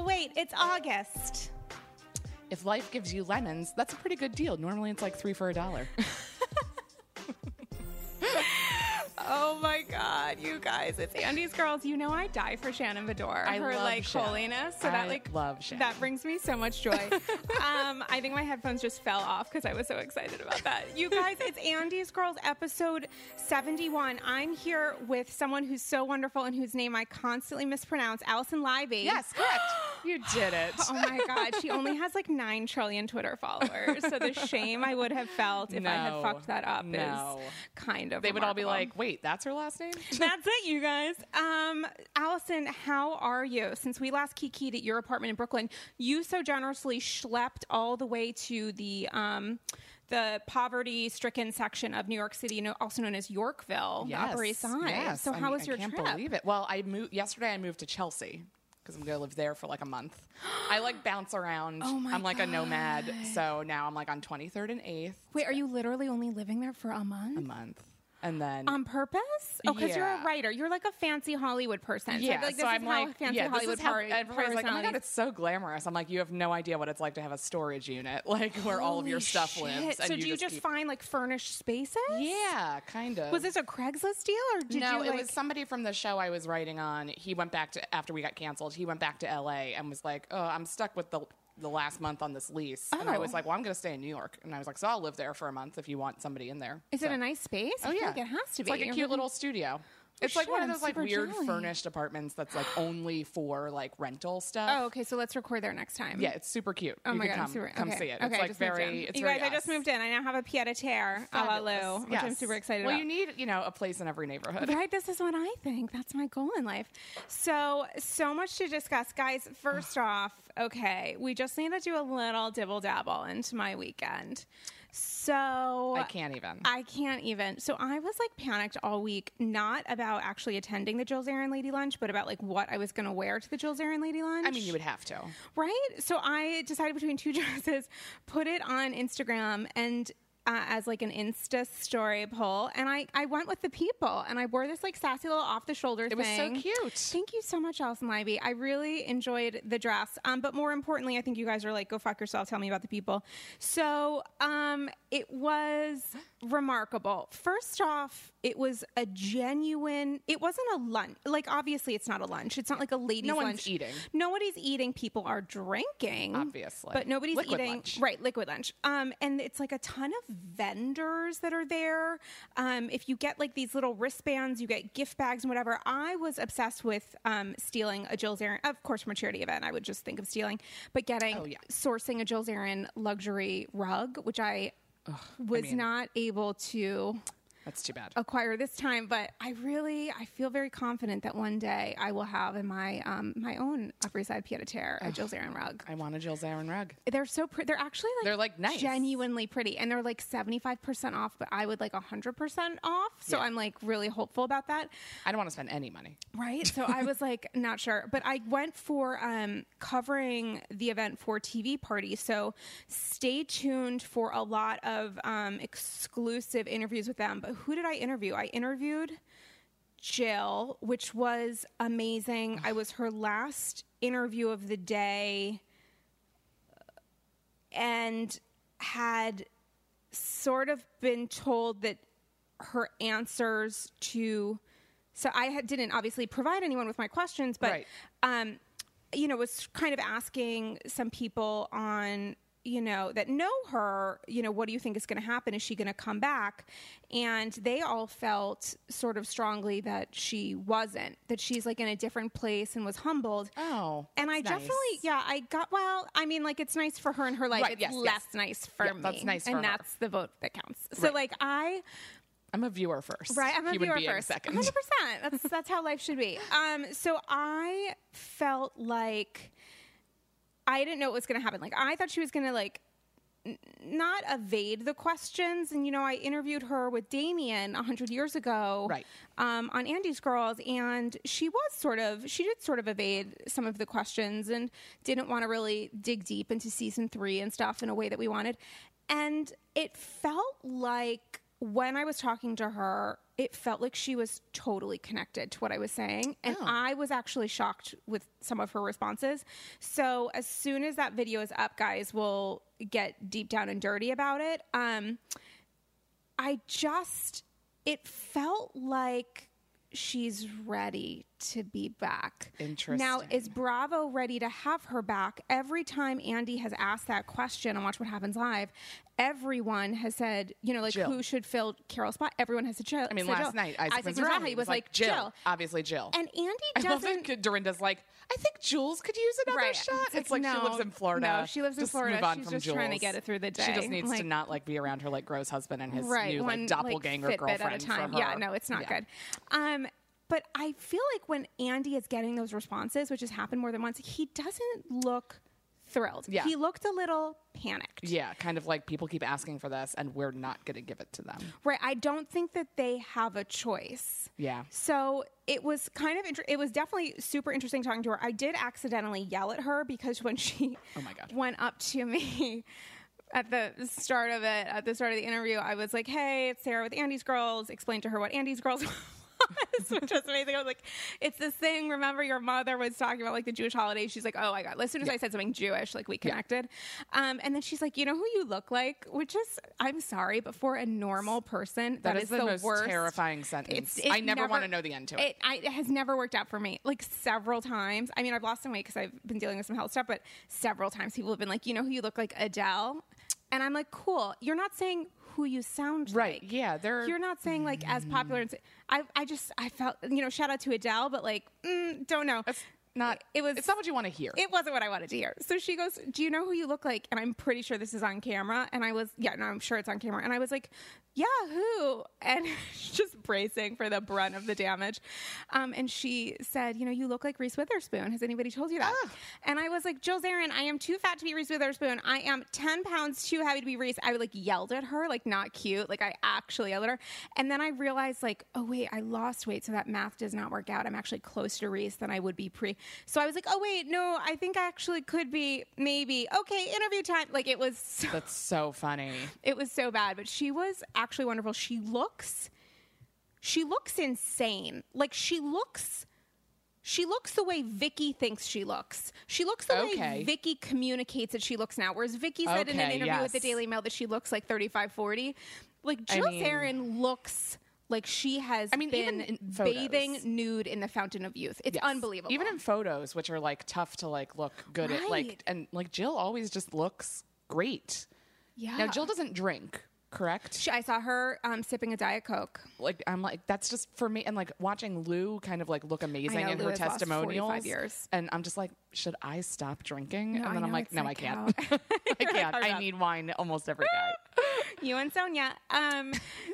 Oh, wait, it's August. If life gives you lemons, that's a pretty good deal. Normally it's like three for a dollar. Oh my God, you guys! It's Andy's girls. You know I die for Shannon Beador. I her love like Shannon. holiness. So that I like love Shannon. that brings me so much joy. um, I think my headphones just fell off because I was so excited about that. You guys, it's Andy's girls episode seventy-one. I'm here with someone who's so wonderful and whose name I constantly mispronounce, Allison Libby. yes, correct. You did it. Oh my God, she only has like nine trillion Twitter followers. So the shame I would have felt if I had fucked that up No. is kind of. They would all be like, wait, that's her last name? That's it, you guys. Um, Allison, how are you? Since we last kikied at your apartment in Brooklyn, you so generously schlepped all the way to the um, the poverty-stricken section of New York City, also known as Yorkville, the Upper East Side. Yes. So I how mean, was your trip? I can't trip? believe it. Well, I moved yesterday. I moved to Chelsea because I'm gonna live there for like a month. I like bounce around. Oh my I'm like a nomad, so now I'm like on 23rd and 8th Wait, are you literally only living there for a month? a month, and then on purpose? Oh, because you're a writer. you're like a fancy Hollywood person. So, yeah, like, this so is I'm how like, fancy yeah, this Hollywood is how everybody's like, oh my god, it's so glamorous. I'm like, you have no idea what it's like to have a storage unit, like where all of your stuff shit. lives. And So do you just keep- find like furnished spaces? Yeah, kind of. Was this a Craigslist deal or did no, you like it was somebody from the show I was writing on. He went back to after we got canceled. He went back to L.A. and was like, "Oh, I'm stuck with the the last month on this lease." And I Oh. was like, "Well, I'm going to stay in New York." And I was like, "So I'll live there for a month if you want somebody in there." Is So- it a nice space? Oh, I Oh feel yeah, like it has to be. it's be. like a You're cute living- little studio. It's like one of I'm those like weird jelly. furnished apartments that's like only for like rental stuff. Oh, okay. So let's record there next time. Yeah, it's super cute. Oh you my god, come, super, come okay. see it. Okay, It's like very. It's you very guys, I just moved in. I now have a pied a terre a la Lou, which I'm super excited about. well, about. you need you know a place in every neighborhood. Right, this is what I think. That's my goal in life. So, so much to discuss, guys. First off, okay, we just need to do a little dibble dabble into my weekend. So I can't even. I can't even. So I was like panicked all week, not about actually attending the Jill Zarin Lady Lunch, but about like what I was going to wear to the Jill Zarin Lady Lunch. I mean, you would have to. Right? So I decided between two dresses, put it on Instagram and uh, as like an Insta story poll, and I, I went with the people, and I wore this like sassy little off the shoulder thing. It was so cute. Thank you so much, Alison Libby. I really enjoyed the dress. Um, but more importantly, I think you guys are like, go fuck yourself. Tell me about the people. So um, it was remarkable. First off, it was a genuine. It wasn't a lunch. Like obviously, it's not a lunch. It's not like a ladies' No one's lunch. eating. Nobody's eating. People are drinking, Obviously. but nobody's Liquid eating. lunch. Right, liquid lunch. Um, and it's like a ton of vendors that are there. Um, if you get like these little wristbands, you get gift bags and whatever. I was obsessed with um, stealing a Jill's Zarin, of course, from a charity event. I would just think of stealing, but getting Oh, yeah. sourcing a Jill's Zarin luxury rug, which I was mean- not able to That's too bad. acquire this time, but I really I feel very confident that one day I will have in my um, my own Upper East Side pied a terre a Jill Zarin rug. I want a Jill Zarin rug. They're so pretty. They're actually like They're, like, nice. genuinely pretty, and they're like seventy five percent off. But I would like hundred percent off. So Yeah. I'm like really hopeful about that. I don't want to spend any money. Right. So I was like not sure, but I went for um, covering the event for TV Party. So stay tuned for a lot of um, exclusive interviews with them. But who did I interview? I interviewed Jill, which was amazing. I was her last interview of the day and had sort of been told that her answers to so I had, didn't obviously provide anyone with my questions, but Right. um, you know, was kind of asking some people on you know that know her you know what do you think is going to happen is she going to come back and they all felt sort of strongly that she wasn't that she's like in a different place and was humbled Oh, and I nice. definitely, yeah, I got. Well, I mean, like it's nice for her in her life. Right, it's yes, yes. nice for Yeah, me. that's nice for and her. that's the vote that counts. So, Right. like, I I'm a viewer first. right, I'm a Human viewer first, second. hundred percent. That's that's how life should be. Um, so I felt like I didn't know what was going to happen. Like, I thought she was going to like n- not evade the questions. And, you know, I interviewed her with Damien 100 years ago Right. um, on Andy's Girls, and she was sort of, she did sort of evade some of the questions and didn't want to really dig deep into season three and stuff in a way that we wanted. And it felt like when I was talking to her, it felt like she was totally connected to what I was saying. And Oh. I was actually shocked with some of her responses. So as soon as that video is up, guys, we'll get deep down and dirty about it. Um, I just, it felt like she's ready to be back. Interesting. Now, is Bravo ready to have her back? Every time Andy has asked that question on Watch What Happens Live, everyone has said, you know, like Jill. who should fill Carole's spot? Everyone has said Jill. I mean, last Jill. night Isaac, Isaac Mizrahi Mizrahi was like, Jill. obviously Jill. And Andy I doesn't. that Dorinda's like, I think Jules could use another Right. shot. It's It's, like, like, she lives in Florida. no, she lives in Just Florida. Move on She's from just Jules. trying to get it through the day. She just needs Like- to not like be around her like gross husband and his right new one like doppelganger like, girlfriend at a time yeah no it's not Yeah. good um but i feel like when andy is getting those responses which has happened more than once he doesn't look thrilled Yeah. he looked a little panicked Yeah, kind of like people keep asking for this, and we're not going to give it to them. right i don't think that they have a choice Yeah. so it was kind of inter- it was definitely super interesting talking to her i did accidentally yell at her because when she Oh my God. went up to me at the start of it at the start of the interview i was like hey it's sarah with andy's girls Explain to her what andy's girls was which was amazing i was like it's this thing remember your mother was talking about like the jewish holidays she's like oh my god as soon as i said something jewish like we connected um, and then she's like you know who you look like which is i'm sorry but for a normal person that is, is, the, the most worst terrifying sentence. it I never, want to know the end to it. It, I, it has never worked out for me. Like several times. I mean, I've lost some weight because I've been dealing with some health stuff, but several times people have been like, you know who you look like Adele, and I'm like, cool. You're not saying who you sound Right, like. yeah, they're- You're not saying like as popular. And, I I just I felt you know shout out to Adele, but like mm, don't know. It's not. It was. It's not what you want to hear. It wasn't what I wanted to hear. So she goes, "Do you know who you look like?" And I'm pretty sure this is on camera. And I was, yeah, no, I'm sure it's on camera. And I was like, "Yeah, who?" And just bracing for the brunt of the damage. Um, and she said, "You know, you look like Reese Witherspoon. Has anybody told you that?" Ah. And I was like, "Jill Zarin, I am too fat to be Reese Witherspoon. I am 10 pounds too heavy to be Reese." I like yelled at her, like not cute. Like I actually yelled at her. And then I realized, like, oh wait, I lost weight, so that math does not work out. I'm actually closer to Reese than I would be pre. So I was like, oh wait, no, I think I actually could be maybe okay. Interview time. Like it was, so, That's so funny. it was so bad, but she was actually wonderful. She looks, she looks insane. Like she looks. She looks the way Vicki thinks she looks. She looks the way Vicki communicates that she looks now. Whereas Vicki said in an Okay, interview with the. Daily Mail that she looks like 35, 40. Like I Jill mean- Zarin looks like she has I mean, even been photos. bathing nude in the fountain of youth. It's Yes. unbelievable. Even in photos, which are like tough to like look good at, like and like Jill always just looks great. yeah. Now Jill doesn't drink, correct? She- I saw her um, sipping a diet coke. like I'm like that's just for me and like watching Lou kind of like look amazing know, in Lou her has lost 45 years. and I'm just like should I stop drinking No, and then I'm like no like, I can't I can't I need wine almost every day You and Sonja. Um,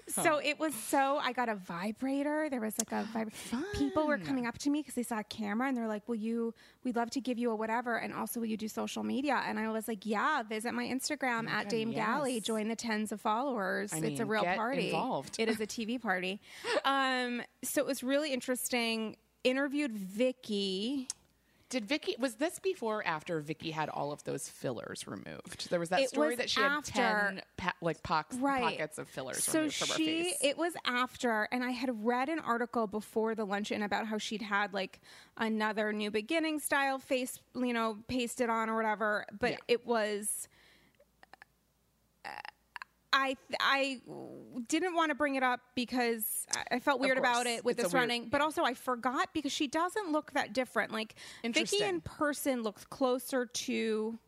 so it was so I got a vibrator. There was like a vibrator. People were coming up to me because they saw a camera and they're like, "Will you? We'd love to give you a whatever, and also will you do social media?" And I was like, "Yeah, visit my Instagram at Dame Galley. Join the tens of followers. I it's a real party. involved. It is a TV party." um, so it was really interesting. Interviewed Vicki. Did Vicki was this before or after Vicki had all of those fillers removed there was that It story was that she had 10 pa- like pox- right. pockets of fillers So removed from her she, face it was after, and I had read an article before the luncheon about how she'd had like another new beginning style face, you know, pasted on or whatever. But Yeah. it was. I I didn't want to bring it up because I- felt weird about it with It's this weird- running, but also I forgot because she doesn't look that different. Like Vicki in person looks closer to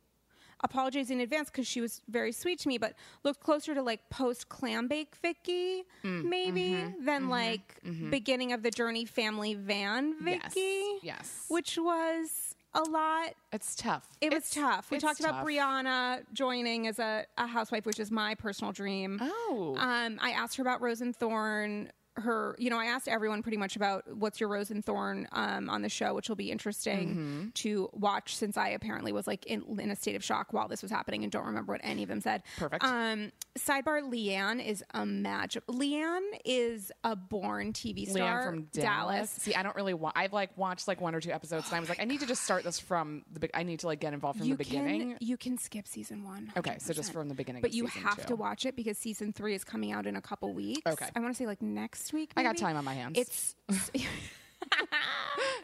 apologize in advance because she was very sweet to me, but looked closer to like post clam bake Vicki, Mm, maybe mm-hmm, than like beginning of the journey family van Vicki, yes yes. which was a lot. it's tough It was It's- tough. We talked about. Brianna joining as a, a housewife, which is my personal dream. oh Um, I asked her about Rose and Thorn. Her. You know, I asked everyone pretty much about what's your rose and thorn um, on the show, which will be interesting Mm-hmm. to watch since I apparently was like in, in a state of shock while this was happening and don't remember what any of them said. Perfect. Um, sidebar: LeeAnne is a magic. LeeAnne is a born TV star LeeAnne from Dallas. See, I don't really want. I've like watched like one or two episodes, and I was like, I need to just start this from the. Be- I need to like get involved from you the beginning. can you can skip season one. Okay, so just from the beginning. But you have two. to watch it because season three is coming out in a couple weeks. Okay. I want to say like next week. I got time on my hands. It's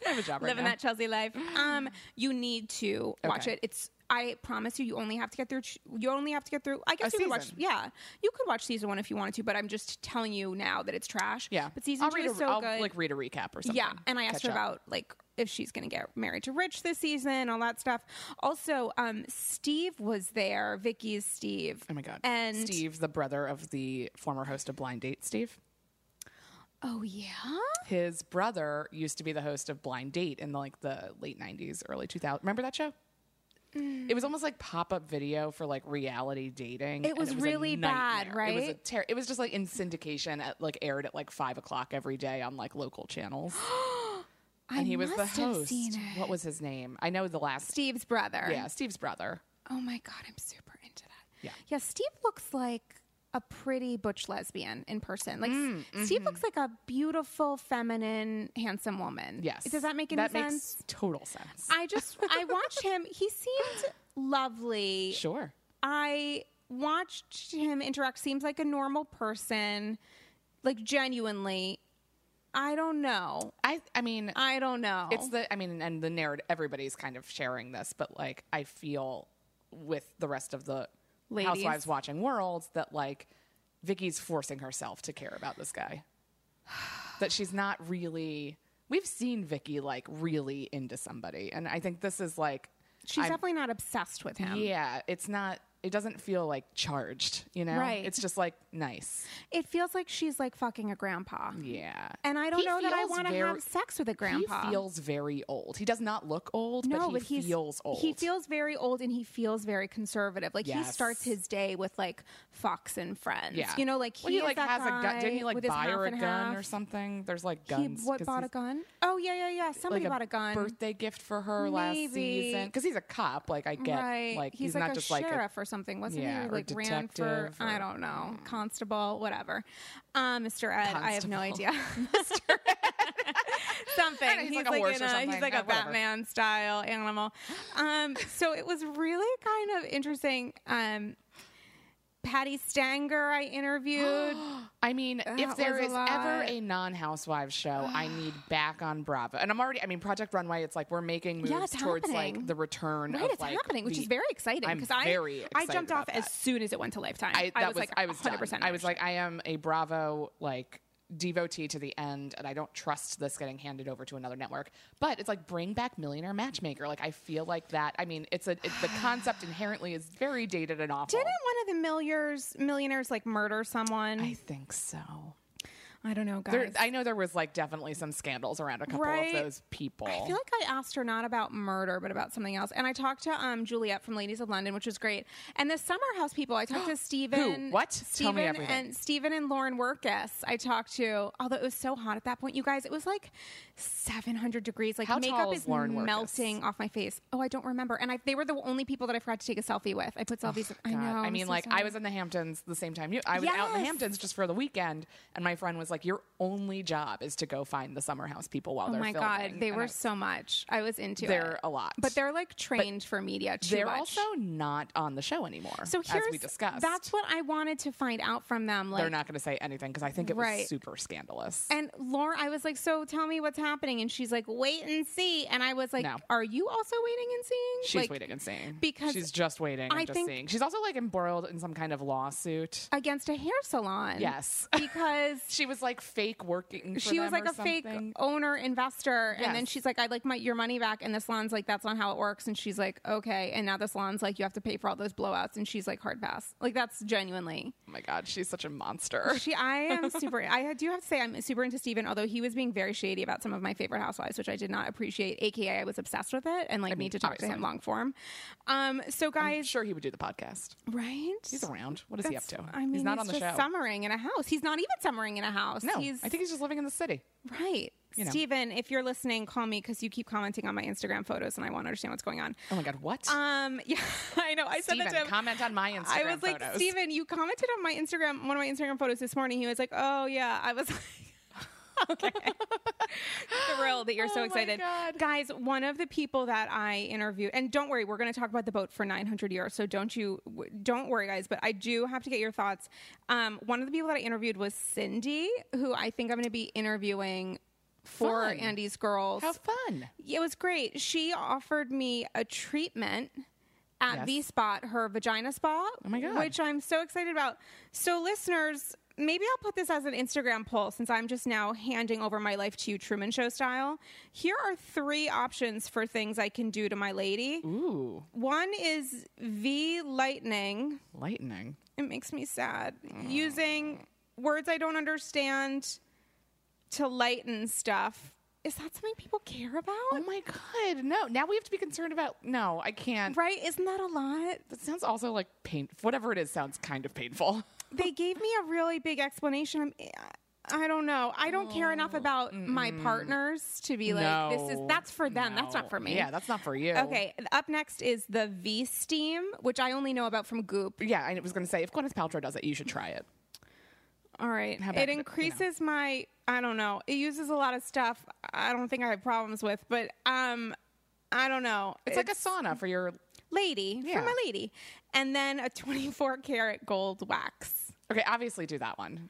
I have a job right living now. that Chelsea life. Um, you need to watch it. It's. I promise you, you only have to get through. You only have to get through. I guess A you could watch. Yeah, you could watch season one if you wanted to. But I'm just telling you now that it's trash. Yeah, but season I'll two is a, so I'll, good. like read a recap or something. Yeah, and I asked Catch her up. about like if she's going to get married to Rich this season, all that stuff. Also, um, Steve was there. Vicki's Steve. Oh my god! And Steve, the brother of the former host of Blind Date, Steve. Oh yeah. His brother used to be the host of Blind Date in like the late '90s, early 2000s. Remember that show? Mm. It was almost like pop-up video for like reality dating. It and was really bad, nightmare. It was a right? ter- It was just like in syndication at like aired at like five o'clock every day on like local channels. I and he was the host. What was his name? I know the last. Steve's brother. Yeah, Steve's brother. Oh my god, I'm super into that. Yeah. Yeah, Steve looks like a pretty butch lesbian in person. Like Mm, Steve looks like a beautiful, feminine, handsome woman. Yes. Does that make any that sense? makes total sense. I just I watched him. He seemed lovely. sure. I watched him interact. Seems like a normal person. Like genuinely. I don't know. I I mean, I don't know. it's the I mean, and the narrative. Everybody's kind of sharing this, but like I feel with the rest of the Ladies. housewives watching worlds that like Vicki's forcing herself to care about this guy. that she's not really. We've seen Vicki like really into somebody, and I think this is like She's I'm- definitely not obsessed with him. Yeah, it's not. It doesn't feel like charged, you know. Right. It's just like nice. It feels like she's like fucking a grandpa. Yeah. And I don't He know that I want to have sex with a grandpa. He feels very old. He does not look old, no, but he but feels old. He feels very old and he feels very conservative. Like he starts his day with like Fox and Friends. yeah. You know, like Well, he, he is like has a gun. Didn't he like buy her a gun half. or something? There's like He guns. what 'cause bought a gun? Oh yeah, yeah, yeah. Somebody like bought a gun. birthday gift for her last season because he's a cop. Like I get, right. like he's, he's, like not a just like a sheriff or something, wasn't Yeah, he? Like ran for detective I don't know, constable, whatever. Um, Mr. Ed, I have no idea. Mr. Ed. something. Know, he's like a horse or a, something. He's like Yeah, a whatever. Batman style animal. Um, so it was really kind of interesting. Um, Patti Stanger, I interviewed. I mean, That if there was a is ever a non-housewives show, I need back on Bravo. And I'm already. I mean, Project Runway. It's like we're making moves Yeah, it's towards happening. like the return. Right, of, it's like, happening, which the- is very exciting I'm because I very I excited jumped off about as soon as it went to Lifetime. I, that was, like I was 100% done. I was like, I am a Bravo like devotee to the end, and I don't trust this getting handed over to another network. But it's like bring back Millionaire Matchmaker. Like I feel like that. I mean, it's a it, the concept inherently is very dated and awful. Didn't one of the millionaires millionaires like murder someone? I I, think so. Don't know, guys. There, I know there was like definitely some scandals around a couple Right. of those people. I feel like I asked her not about murder, but about something else. And I talked to um, Juliet from Ladies of London, which was great. And the Summer House people, I talked to Stephen. What? Tell me Stephen everything. and Stephen and Lauren Wirkus. I talked to. Although it was so hot at that point, you guys, it was like 700 degrees. Like How makeup is is melting off my face. Oh, I don't remember. And I, they were the only people that I forgot to take a selfie with. I put selfies. I know. I mean, so like I was in the Hamptons the same time you. I was out in the Hamptons just for the weekend, and my friend was like, "Your only job is to go find the Summer House people while Oh they're. Oh my filming." god, they And were I- so much. I was into They're it. a lot. but they're like trained for media too they're much. also not on the show anymore. So here's as we discussed. that's what I wanted to find out from them. Like, they're not going to say anything because I think it was Right. super scandalous. And Laura, I was like, so tell me what's happening, and she's like, wait and see. And I was like, No. are you also waiting and seeing? She's Like, waiting and seeing because she's just waiting and I just think- seeing. She's also like embroiled in some kind of lawsuit. against a hair salon. Yes. because. She was like fake working. For She was like a fake owner investor, and then she's like, "I'd like my your money back." And the salon's like, "That's not how it works." And she's like, "Okay." And now the salon's like, "You have to pay for all those blowouts," and she's like, "Hard pass." Like that's genuinely Oh my god, she's such a monster. She, I am super. I do have to say, I'm super into Steven, although he was being very shady about some of my favorite housewives, which I did not appreciate. AKA, I was obsessed with it and like mean, need to talk to him long form. Um, so I'm guys, sure he would do the podcast. right? He's around. What is he up to? I mean, he's not on the show. Summering in a house. He's not even summering in a house. House. No, he's I think he's just living in the city. right. You know. Steven, if you're listening, call me because you keep commenting on my Instagram photos, and I want to understand what's going on. Oh my god, what? Um, yeah, I know. I said that to him. comment on my Instagram I was like, photos. Steven, you commented on my Instagram, one of my Instagram photos this morning. He was like, oh, yeah. I was like, okay. Thrilled that you're so Oh my excited. God. Guys, one of the people that I interviewed, and don't worry, we're going to talk about the boat for 900 years. So don't you, don't worry, guys, but I do have to get your thoughts. Um, one of the people that I interviewed was Cindy, who I think I'm going to be interviewing for Fun. Andy's Girls. How fun. It was great. She offered me a treatment at Yes. V Spot, her vagina spa. Oh my God. Which I'm so excited about. So, listeners, maybe I'll put this as an Instagram poll since I'm just now handing over my life to you, Truman Show style. Here are three options for things I can do to my lady. Ooh, One is V lightning. lightning. It makes me sad. Mm. Using words I don't understand to lighten stuff. Is that something people care about? Oh my god, no. Now we have to be concerned about. No, I can't. Right? Isn't that a lot? That sounds also like pain. Whatever it is, sounds kind of painful. They gave me a really big explanation. I'm, I don't know. I don't care enough about my partners to be like, this is that's for them. That's not for me. Yeah, that's not for you. Okay. Up next is the V Steam, which I only know about from Goop. Yeah, and I was going to say if Gwyneth Paltrow does it, you should try it. All right. How about, It you know. increases my. I don't know. It uses a lot of stuff. I don't think I have problems with, but um, I don't know. It's, like a sauna for your. lady Yeah. for my lady, and then a 24 karat gold wax. Okay, obviously do that one.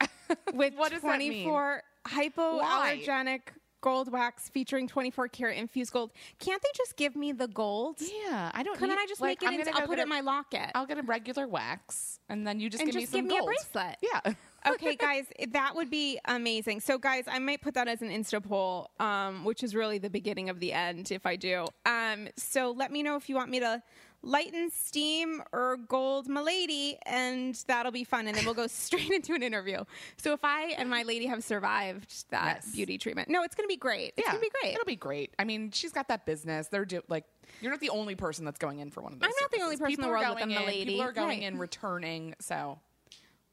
with What does that mean? 24 hypoallergenic gold wax featuring 24 karat infused gold. Can't they just give me the gold? Yeah, I don't. Couldn't need- I just like, make it into, gonna I'll go put get it in my locket. I'll get a regular wax, and then you just And give me just some give me a gold. bracelet. Yeah. okay, guys, that would be amazing. So, guys, I might put that as an Insta poll, um, which is really the beginning of the end if I do. Um, so, let me know if you want me to lighten steam or gold my lady, and that'll be fun. And then we'll go straight into an interview. So, if I and my lady have survived that Yes. beauty treatment, no, it's going to be great. It's yeah, going to be great. It'll be great. I mean, she's got that business. They're do like you're not the only person that's going in for one of those. I'm not the only services. person in the world with going a milady. People are going Right. in, returning. So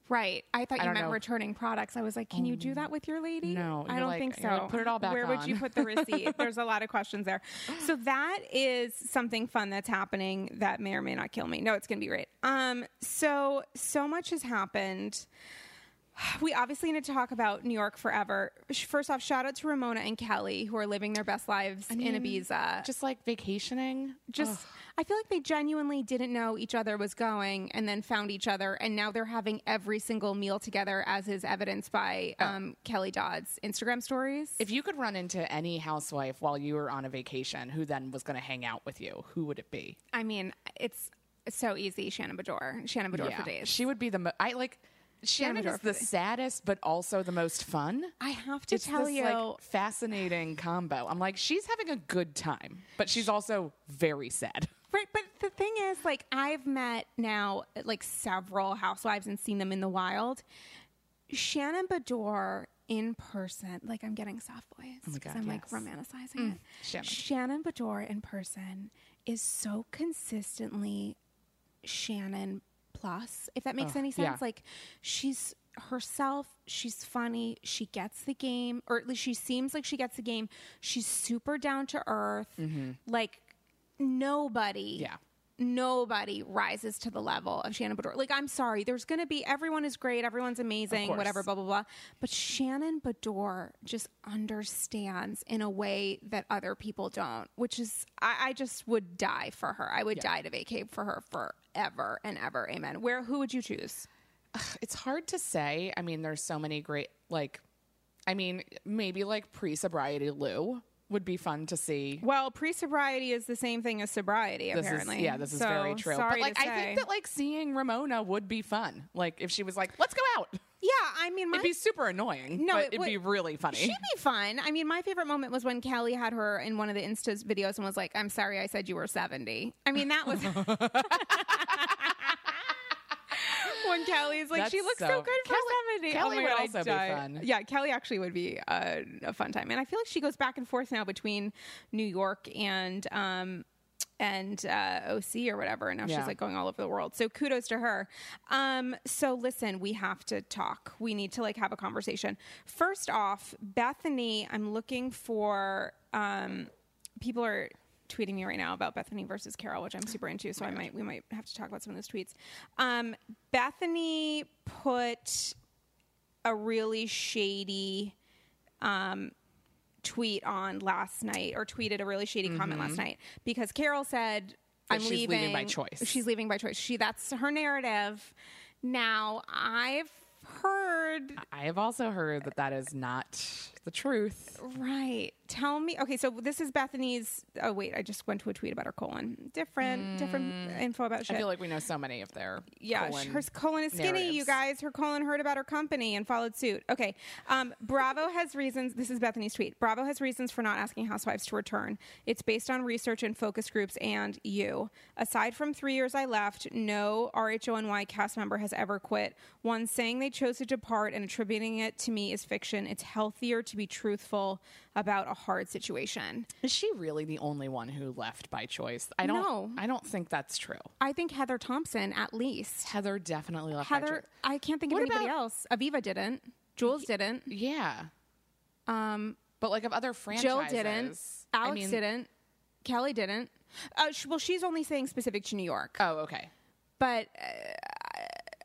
Right. I thought I you meant know. returning products. I was like, can you do that with your lady? No, I don't like- think so. like, put it all back Where would you put the receipt? There's a lot of questions there. So that is something fun that's happening that may or may not kill me. No, it's going to be great. Um, so so much has happened. We obviously need to talk about New York forever. First off, shout out to Ramona and Kelly who are living their best lives in Ibiza. just like vacationing. just I feel like they genuinely didn't know each other was going and then found each other and now they're having every single meal together as is evidenced by um, Kelly Dodd's Instagram stories. if you could run into any housewife while you were on a vacation, who then was going to hang out with you? Who would it be? I mean, it's so easy. Shannon Beador, Shannon Beador for days. She would be the. Mo- I like. Shannon is the saddest, but also the most fun. I have to it's tell this you, like fascinating combo. I'm like, she's having a good time, but she's also very sad. Right, but the thing is, like, I've met now like several housewives and seen them in the wild. Shannon Beador in person, like, I'm getting soft voice Oh my because God, I'm like yes. Mm, romanticizing it. Shannon. Shannon Beador in person is so consistently Shannon plus, if that makes any sense. yeah. Like, she's herself, she's funny, she gets the game, or at least she seems like she gets the game. She's super down to earth. Mm-hmm. Like, nobody Yeah. Nobody rises to the level of Shannon Beador. Like, I'm sorry, there's going to be everyone is great, everyone's amazing, whatever, blah blah blah. But Shannon Beador just understands in a way that other people don't, which is I, I just would die for her. I would die to vacate for her forever and ever. Amen. Where who would you choose? It's hard to say. I mean, there's so many great like. I mean, maybe like pre-sobriety Lou would be fun to see. Well, pre sobriety is the same thing as sobriety. This apparently, is yeah, this is So, very true. But like, I say. think that like seeing Ramona would be fun. Like if she was like, "Let's go out," yeah, I mean, my it'd be super annoying. No, but it it'd would- be really funny. She'd be fun. I mean, my favorite moment was when Kelly had her in one of the Insta's videos and was like, "I'm sorry, I said you were 70." I mean, that was when Kelly's like, "She looks so, so- good for Kelly- 70." Kelly oh my would God, also I'd be die. fun. Yeah, Kelly actually would be a, a fun time, and I feel like she goes back and forth now between New York and. Um, and uh, OC or whatever, and now Yeah. she's like going all over the world. So kudos to her. Um, so listen, we have to talk. We need to like have a conversation. First off, Bethany, I'm looking for um, people are tweeting me right now about Bethany versus Carole, which I'm super into. So I might we might have to talk about some of those tweets. Um, Bethany put a really shady um, tweet on last night, or tweeted a really shady comment last night because Carole said, Mm-hmm. "I'm she's leaving. leaving by choice. She's leaving by choice. She that's her narrative. Now I've heard I have also heard that that is not the truth. Right. Tell me. Okay, so this is Bethany's. Oh wait, I just went to a tweet about her colon. Different, different info about shit. I feel like we know so many of their yeah, colon her colon is skinny. You guys, her colon heard about her company and followed suit. Okay. Um, Bravo has reasons. This is Bethany's tweet. Bravo has reasons for not asking housewives to return. It's based on research and focus groups and you. Aside from three years I left, no RHONY cast member has ever quit. One saying they chose to depart and attributing it to me is fiction. It's healthier to be truthful about a hard situation. Is she really the only one who left by choice? I don't. No. I don't think that's true. I think Heather Thomson, at least. Heather definitely left by Heather, choice. I can't think of What anybody about- else. Aviva didn't. Jules didn't. Yeah, Um, but like of other franchises, Jill didn't. I Alex mean- didn't. Kelly didn't. Uh, sh- well, she's only saying specific to New York. Oh, okay. but uh,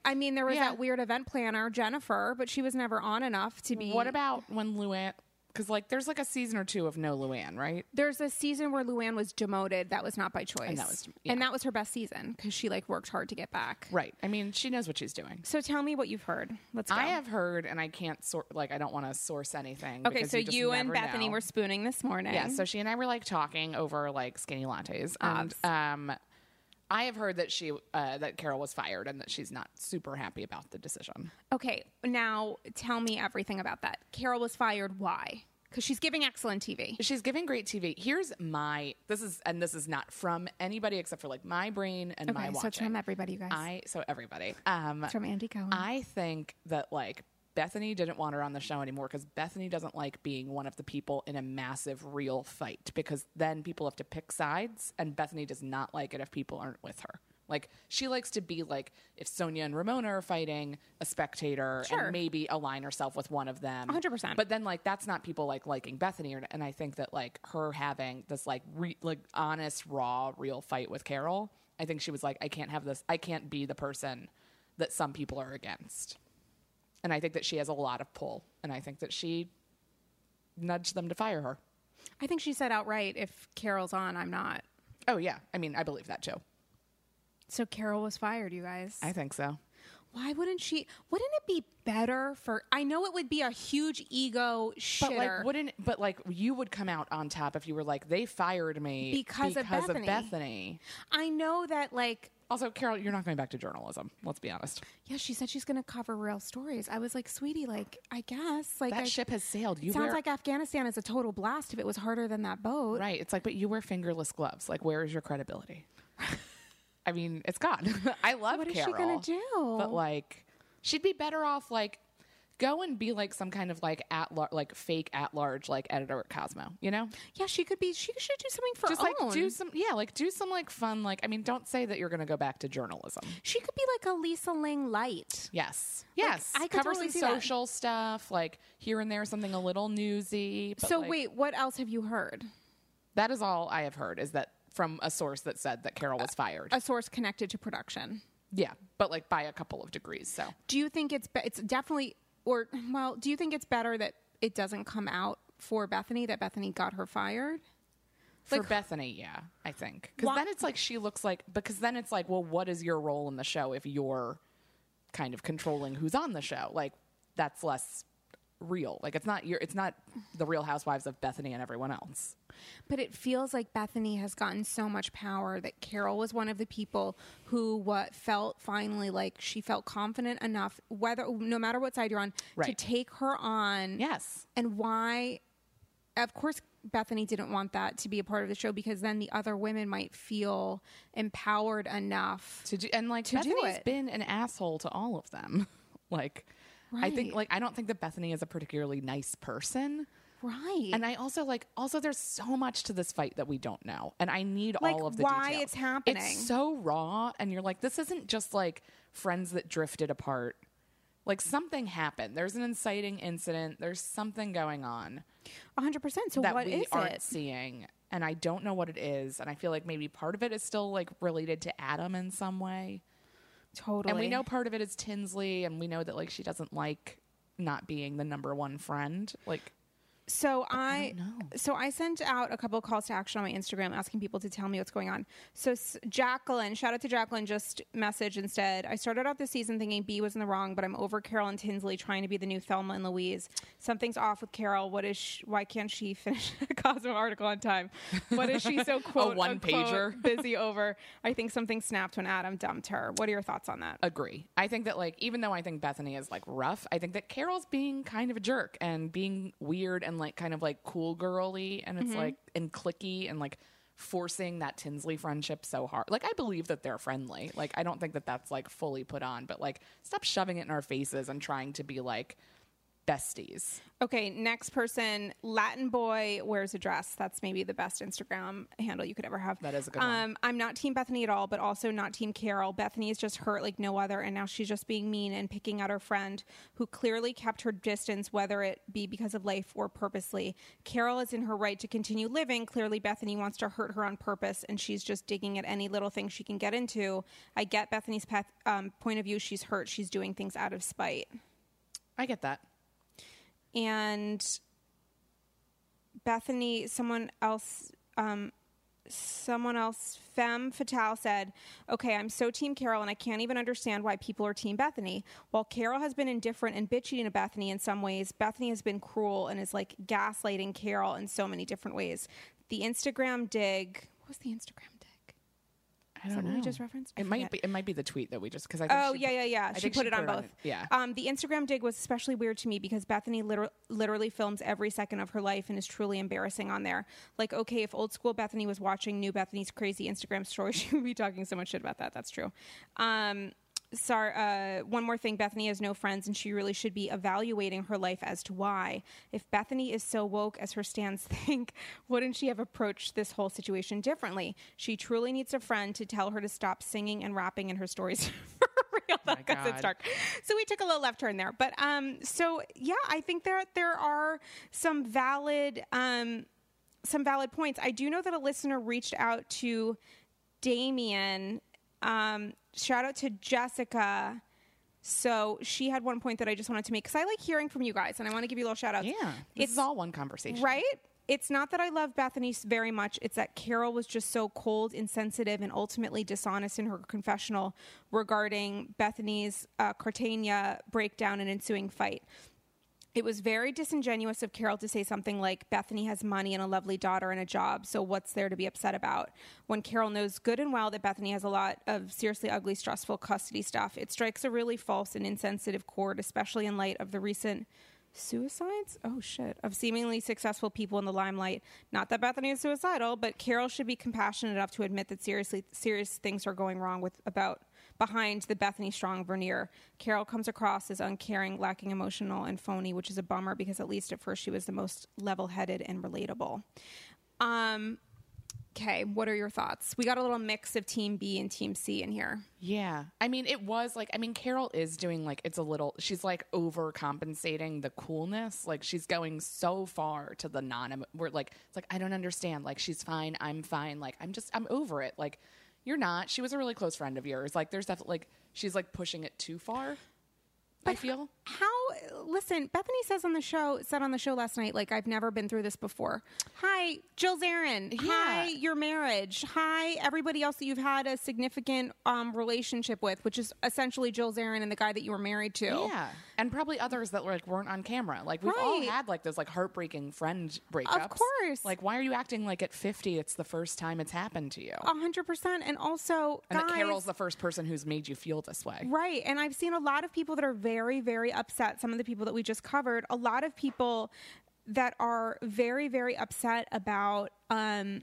I mean, there was Yeah. that weird event planner, Jennifer, but she was never on enough to be. What about when Luann? Because like, there's like a season or two of no Luann, right? There's a season where Luann was demoted. That was not by choice, And that was- yeah. and that was her best season because she like worked hard to get back. Right. I mean, she knows what she's doing. So tell me what you've heard. Let's go. I have heard, and I can't sort like I don't want to source anything. okay, because so just you, and never Bethany know. were spooning this morning. Yeah, so she and I were like talking over like skinny lattes, and um, I have heard that she uh, that Carole was fired and that she's not super happy about the decision. Okay, now tell me everything about that. Carole was fired. Why? Because she's giving excellent TV. She's giving great TV. Here's my this is and this is not from anybody except for like my brain and my Okay, so watching. it's from everybody, you guys. I so everybody. Um, it's from Andy Cohen. I think that like Bethany didn't want her on the show anymore because Bethany doesn't like being one of the people in a massive real fight because then people have to pick sides and Bethany does not like it if people aren't with her. Like she likes to be like if Sonja and Ramona are fighting, a spectator Sure. and maybe align herself with one of them. 100%. But then like that's not people like liking Bethany or, and I think that like her having this like re, like honest raw real fight with Carole, I think she was like I can't have this I can't be the person that some people are against. And I think that she has a lot of pull. And I think that she nudged them to fire her. I think she said outright, if Carole's on, I'm not. Oh, yeah. I mean, I believe that too. So Carole was fired, you guys. I think so. Why wouldn't she? Wouldn't it be better for? I know it would be a huge ego shitter. But like, wouldn't, but like, you would come out on top if you were like, they fired me Because because of Bethany. Bethany. I know that, like, Also, Carole, you're not going back to journalism. Let's be honest. yeah, she said she's going to cover real stories. I was like, sweetie, like, I guess, like, That I, ship has sailed. You sounds wear, like Afghanistan is a total blast if it was harder than that boat. right. It's like, but you wear fingerless gloves. Like, where is your credibility? I mean, it's gone. I love What Carole. What is she going to do? but like she'd be better off like go and be like some kind of like at lar- like fake at large like editor at Cosmo, you know? yeah, she could be. She should do something for Just own. like do some yeah, like do some like fun like I mean, don't say that you're going to go back to journalism. She could be like a Lisa Ling light. Yes. Yes. I could Cover totally some see that. social stuff, like here and there something a little newsy. So like, wait, what else have you heard? that is all I have heard is that from a source that said that Carole was fired. A source connected to production. yeah, but like by a couple of degrees. So Do you think it's it's definitely or well, do you think it's better that it doesn't come out for Bethany that Bethany got her fired? For Like- Bethany, yeah, I think. Because then it's like she looks like, because then it's like, well, what is your role in the show if you're kind of controlling who's on the show? Like, that's less real. Like, it's not your, it's not the Real Housewives of Bethany and everyone else. But it feels like Bethany has gotten so much power that Carole was one of the people who what felt finally like she felt confident enough whether no matter what side you're on to take her on. Yes. And why of course Bethany didn't want that to be a part of the show because then the other women might feel empowered enough. To do, and like, To do it. been an asshole to all of them. like, I think, like, I don't think that Bethany is a particularly nice person. Right. And I also like also there's so much to this fight that we don't know. And I need Like, all of the why details. it's happening. It's so raw and you're like this isn't just like friends that drifted apart. Like something happened. There's an inciting incident. There's something going on 100%. So that what we is aren't it? seeing and I don't know what it is and I feel like maybe part of it is still like related to Adam in some way. Totally. And we know part of it is Tinsley and we know that like she doesn't like not being the number one friend. Like So I, don't so I sent out a couple of calls to action on my Instagram asking people to tell me what's going on. So S- Jacqueline, shout out to Jacqueline, just message instead. I started out the season thinking B was in the wrong, but I'm over Carole and Tinsley trying to be the new Thelma and Louise. Something's off with Carole. What is? Sh- why can't she finish a Cosmo article on time? What is she so quote one-pager? unquote busy over? I think something snapped when Adam dumped her. What are your thoughts on that? agree. I think that like even though I think Bethany is like rough, I think that Carole's being kind of a jerk and being weird and like kind of like cool girly and it's mm-hmm. like and clicky and like forcing that Tinsley friendship so hard. Like I believe that they're friendly. Like I don't think that that's like fully put on, but like stop shoving it in our faces and trying to be like besties. Okay, next person, Latin boy wears a dress. That's maybe the best Instagram handle you could ever have. That is a good one. um, I'm not Team Bethany at all, but also not Team Carole. Bethany is just hurt like no other, and now she's just being mean and picking out her friend who clearly kept her distance, whether it be because of life or purposely. Carole is in her right to continue living. Clearly, Bethany wants to hurt her on purpose, and she's just digging at any little thing she can get into. I get Bethany's path, um, point of view. She's hurt. She's doing things out of spite. I get that. And Bethany, someone else, um, someone else, Femme Fatale said, Okay, I'm so Team Carole, and I can't even understand why people are Team Bethany. While Carole has been indifferent and bitchy to Bethany in some ways, Bethany has been cruel and is like gaslighting Carole in so many different ways. The Instagram dig, what was the Instagram? I don't know. we just referenced? I It might be. It might be the tweet that we just because I. Think Oh she yeah, put- yeah, yeah. I She think put it on both. yeah. Um, the Instagram dig was especially weird to me because Bethany liter- literally films every second of her life and is truly embarrassing on there. Like, okay, if old school Bethany was watching new Bethany's crazy Instagram story, she would be talking so much shit about that. That's true. Um, sorry. Uh, one more thing: Bethany has no friends, and she really should be evaluating her life as to why. If Bethany is so woke as her stands think, wouldn't she have approached this whole situation differently? She truly needs a friend to tell her to stop singing and rapping in her stories for real because it's God. dark. So we took a little left turn there, but um, so yeah, I think there there are some valid um, some valid points. I do know that a listener reached out to Damien. Um, shout out to Jessica. So she had one point that I just wanted to make because I like hearing from you guys, and I want to give you a little shout out. Yeah, this is all one conversation, Right? It's not that I love Bethany very much. It's that Carole was just so cold, insensitive, and ultimately dishonest in her confessional regarding Bethany's uh, Cartagena breakdown and ensuing fight. It was very disingenuous of Carole to say something like, Bethany has money and a lovely daughter and a job, so what's there to be upset about? When Carole knows good and well that Bethany has a lot of seriously ugly, stressful custody stuff, it strikes a really false and insensitive chord, especially in light of the recent suicides? Oh shit. Of seemingly successful people in the limelight. Not that Bethany is suicidal, but Carole should be compassionate enough to admit that seriously serious things are going wrong with about behind the Bethany Strong veneer. Carole comes across as uncaring, lacking emotional and phony, which is a bummer because at least at first she was the most level-headed and relatable. Um Okay, what are your thoughts? We got a little mix of Team B and Team C in here. Yeah. I mean, it was like, I mean, Carole is doing like, it's a little, she's like overcompensating the coolness. Like, she's going so far to the non, we're like, it's like, I don't understand. Like, she's fine. I'm fine. Like, I'm just, I'm over it. Like, you're not. She was a really close friend of yours. Like, there's definitely, like, she's like pushing it too far. I feel. How listen, Bethany says on the show said on the show last night, like I've never been through this before. Hi, Jill Zarin. Hi, your marriage. Hi, everybody else that you've had a significant um, relationship with, which is essentially Jill Zarin and the guy that you were married to. Yeah. And probably others that were like weren't on camera. Like we've all had like those like heartbreaking friend breakups. Of course. Like why are you acting like at 50 it's the first time it's happened to you? A hundred percent. And also, and guys, that Carole's the first person who's made you feel this way. Right. And I've seen a lot of people that are very, very upset. Some of the people that we just covered, a lot of people that are very, very upset about um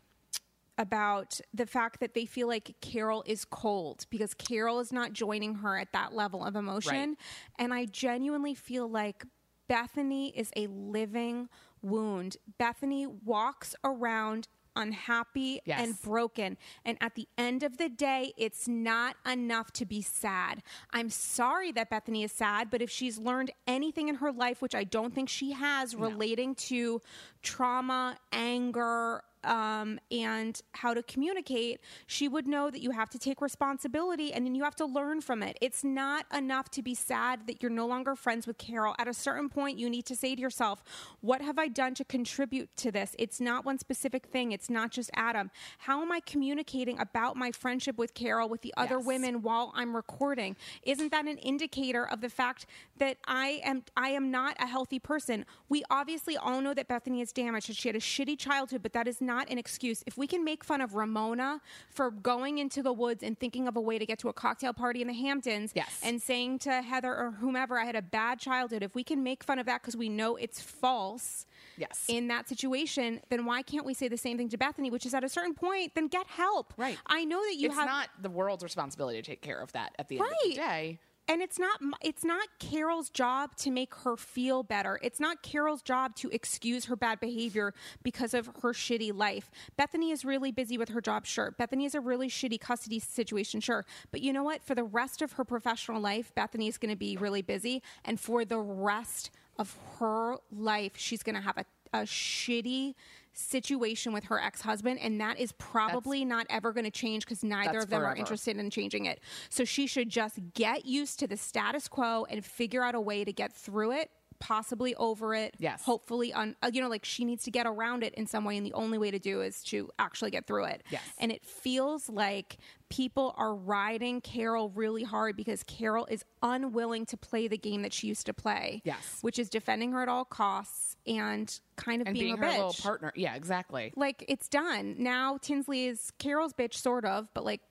about the fact that they feel like Carole is cold because Carole is not joining her at that level of emotion. Right. And I genuinely feel like Bethany is a living, wound. Bethany walks around unhappy Yes. and broken. And at the end of the day, it's not enough to be sad. I'm sorry that Bethany is sad, but if she's learned anything in her life, which I don't think she has, relating to trauma, anger, um, and how to communicate, she would know that you have to take responsibility and then you have to learn from it. It's not enough to be sad that you're no longer friends with Carole. At a certain point, you need to say to yourself, What have I done to contribute to this? It's not one specific thing, it's not just Adam. How am I communicating about my friendship with Carole with the other Yes. women while I'm recording? Isn't that an indicator of the fact that I am I am not a healthy person? We obviously all know that Bethany is damaged, that she had a shitty childhood, but that is not an excuse. If we can make fun of Ramona for going into the woods and thinking of a way to get to a cocktail party in the Hamptons Yes. and saying to Heather or whomever I had a bad childhood, if we can make fun of that because we know it's false Yes. in that situation, then why can't we say the same thing to Bethenny, which is at a certain point, then get help. Right. I know that you it's have not the world's responsibility to take care of that at the end of the Right. day. And it's not it's not Carole's job to make her feel better. It's not Carole's job to excuse her bad behavior because of her shitty life. Bethenny is really busy with her job, sure. Bethenny is a really shitty custody situation, sure. But you know what? For the rest of her professional life, Bethenny is going to be really busy, and for the rest of her life, she's going to have a, a shitty situation with her ex-husband and that is probably not ever going to change because neither of them are interested in changing it. So she should just get used to the status quo and figure out a way to get through it, possibly over it. Yes. Hopefully, on uh, you know, like she needs to get around it in some way, and the only way to do is to actually get through it. Yes. And it feels like people are riding Carole really hard because Carole is unwilling to play the game that she used to play. Yes. Which is defending her at all costs and kind of And being, being, a her bitch little partner. Yeah, exactly. like it's done now. Tinsley is Carole's bitch, sort of, but like,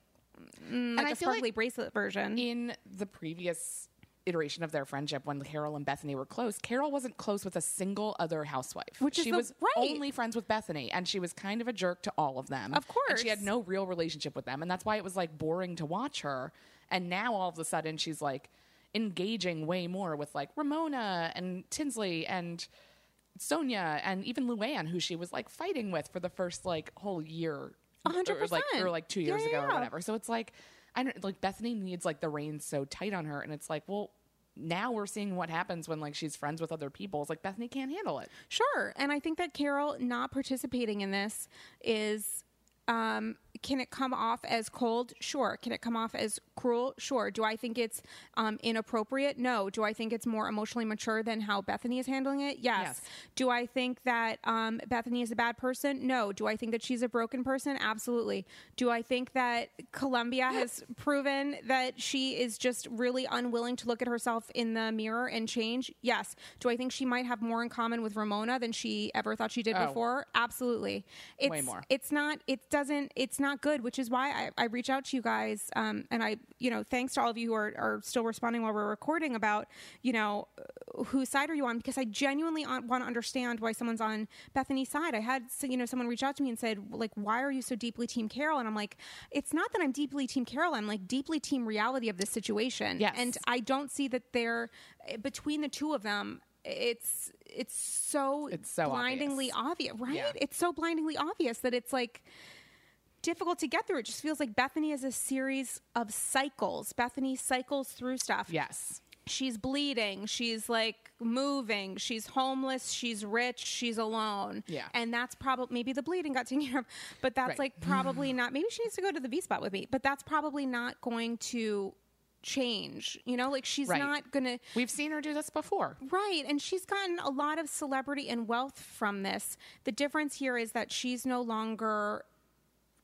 mm, like I a feel like sparkly bracelet version. in the previous iteration of their friendship when Carole and Bethenny were close, Carole wasn't close with a single other housewife. Which she the- was right. only friends with Bethenny and she was kind of a jerk to all of them. Of And she had no real relationship with them and that's why it was like boring to watch her. And now all of a sudden she's like engaging way more with like Ramona and Tinsley and Sonja and even Luann, who she was like fighting with for the first like whole year. Hundred or, like or like two years yeah, ago or whatever. So it's like I don't like Bethenny needs like the reins so tight on her, and it's like, well, now we're seeing what happens when like she's friends with other people. It's like Bethenny can't handle it. Sure. And I think that Carole not participating in this is um, can it come off as cold? Sure. Can it come off as cruel? Sure. Do I think it's um, inappropriate? No. Do I think it's more emotionally mature than how Bethenny is handling it? Yes. Yes. Do I think that um, Bethenny is a bad person? No. Do I think that she's a broken person? Absolutely. Do I think that Colombia has proven that she is just really unwilling to look at herself in the mirror and change? Yes. Do I think she might have more in common with Ramona than she ever thought she did Oh. before? Absolutely. It's, Way more. It's not. It doesn't. It's not good. Which is why I, I reach out to you guys, um, and I, you know, thanks to all of you who are, are still responding while we're recording about, you know, whose side are you on? Because I genuinely want to understand why someone's on Bethenny's side. I had, you know, someone reach out to me and said, like, why are you so deeply Team Carole? And I'm like, it's not that I'm deeply Team Carole. I'm like deeply Team reality of this situation. Yes. And I don't see that they're between the two of them. It's it's so It's so blindingly obvious. obvious, right? Yeah. It's so blindingly obvious that it's like difficult to get through. It just feels like Bethenny is a series of cycles. Bethenny cycles through stuff. Yes. She's bleeding. She's like moving. She's homeless. She's rich. She's alone. Yeah. And that's probably maybe the bleeding got taken care of, but that's Right. like probably not. Maybe she needs to go to the V spot with me, but that's probably not going to change. You know, like she's Right. not going to. We've seen her do this before. Right. And she's gotten a lot of celebrity and wealth from this. The difference here is that she's no longer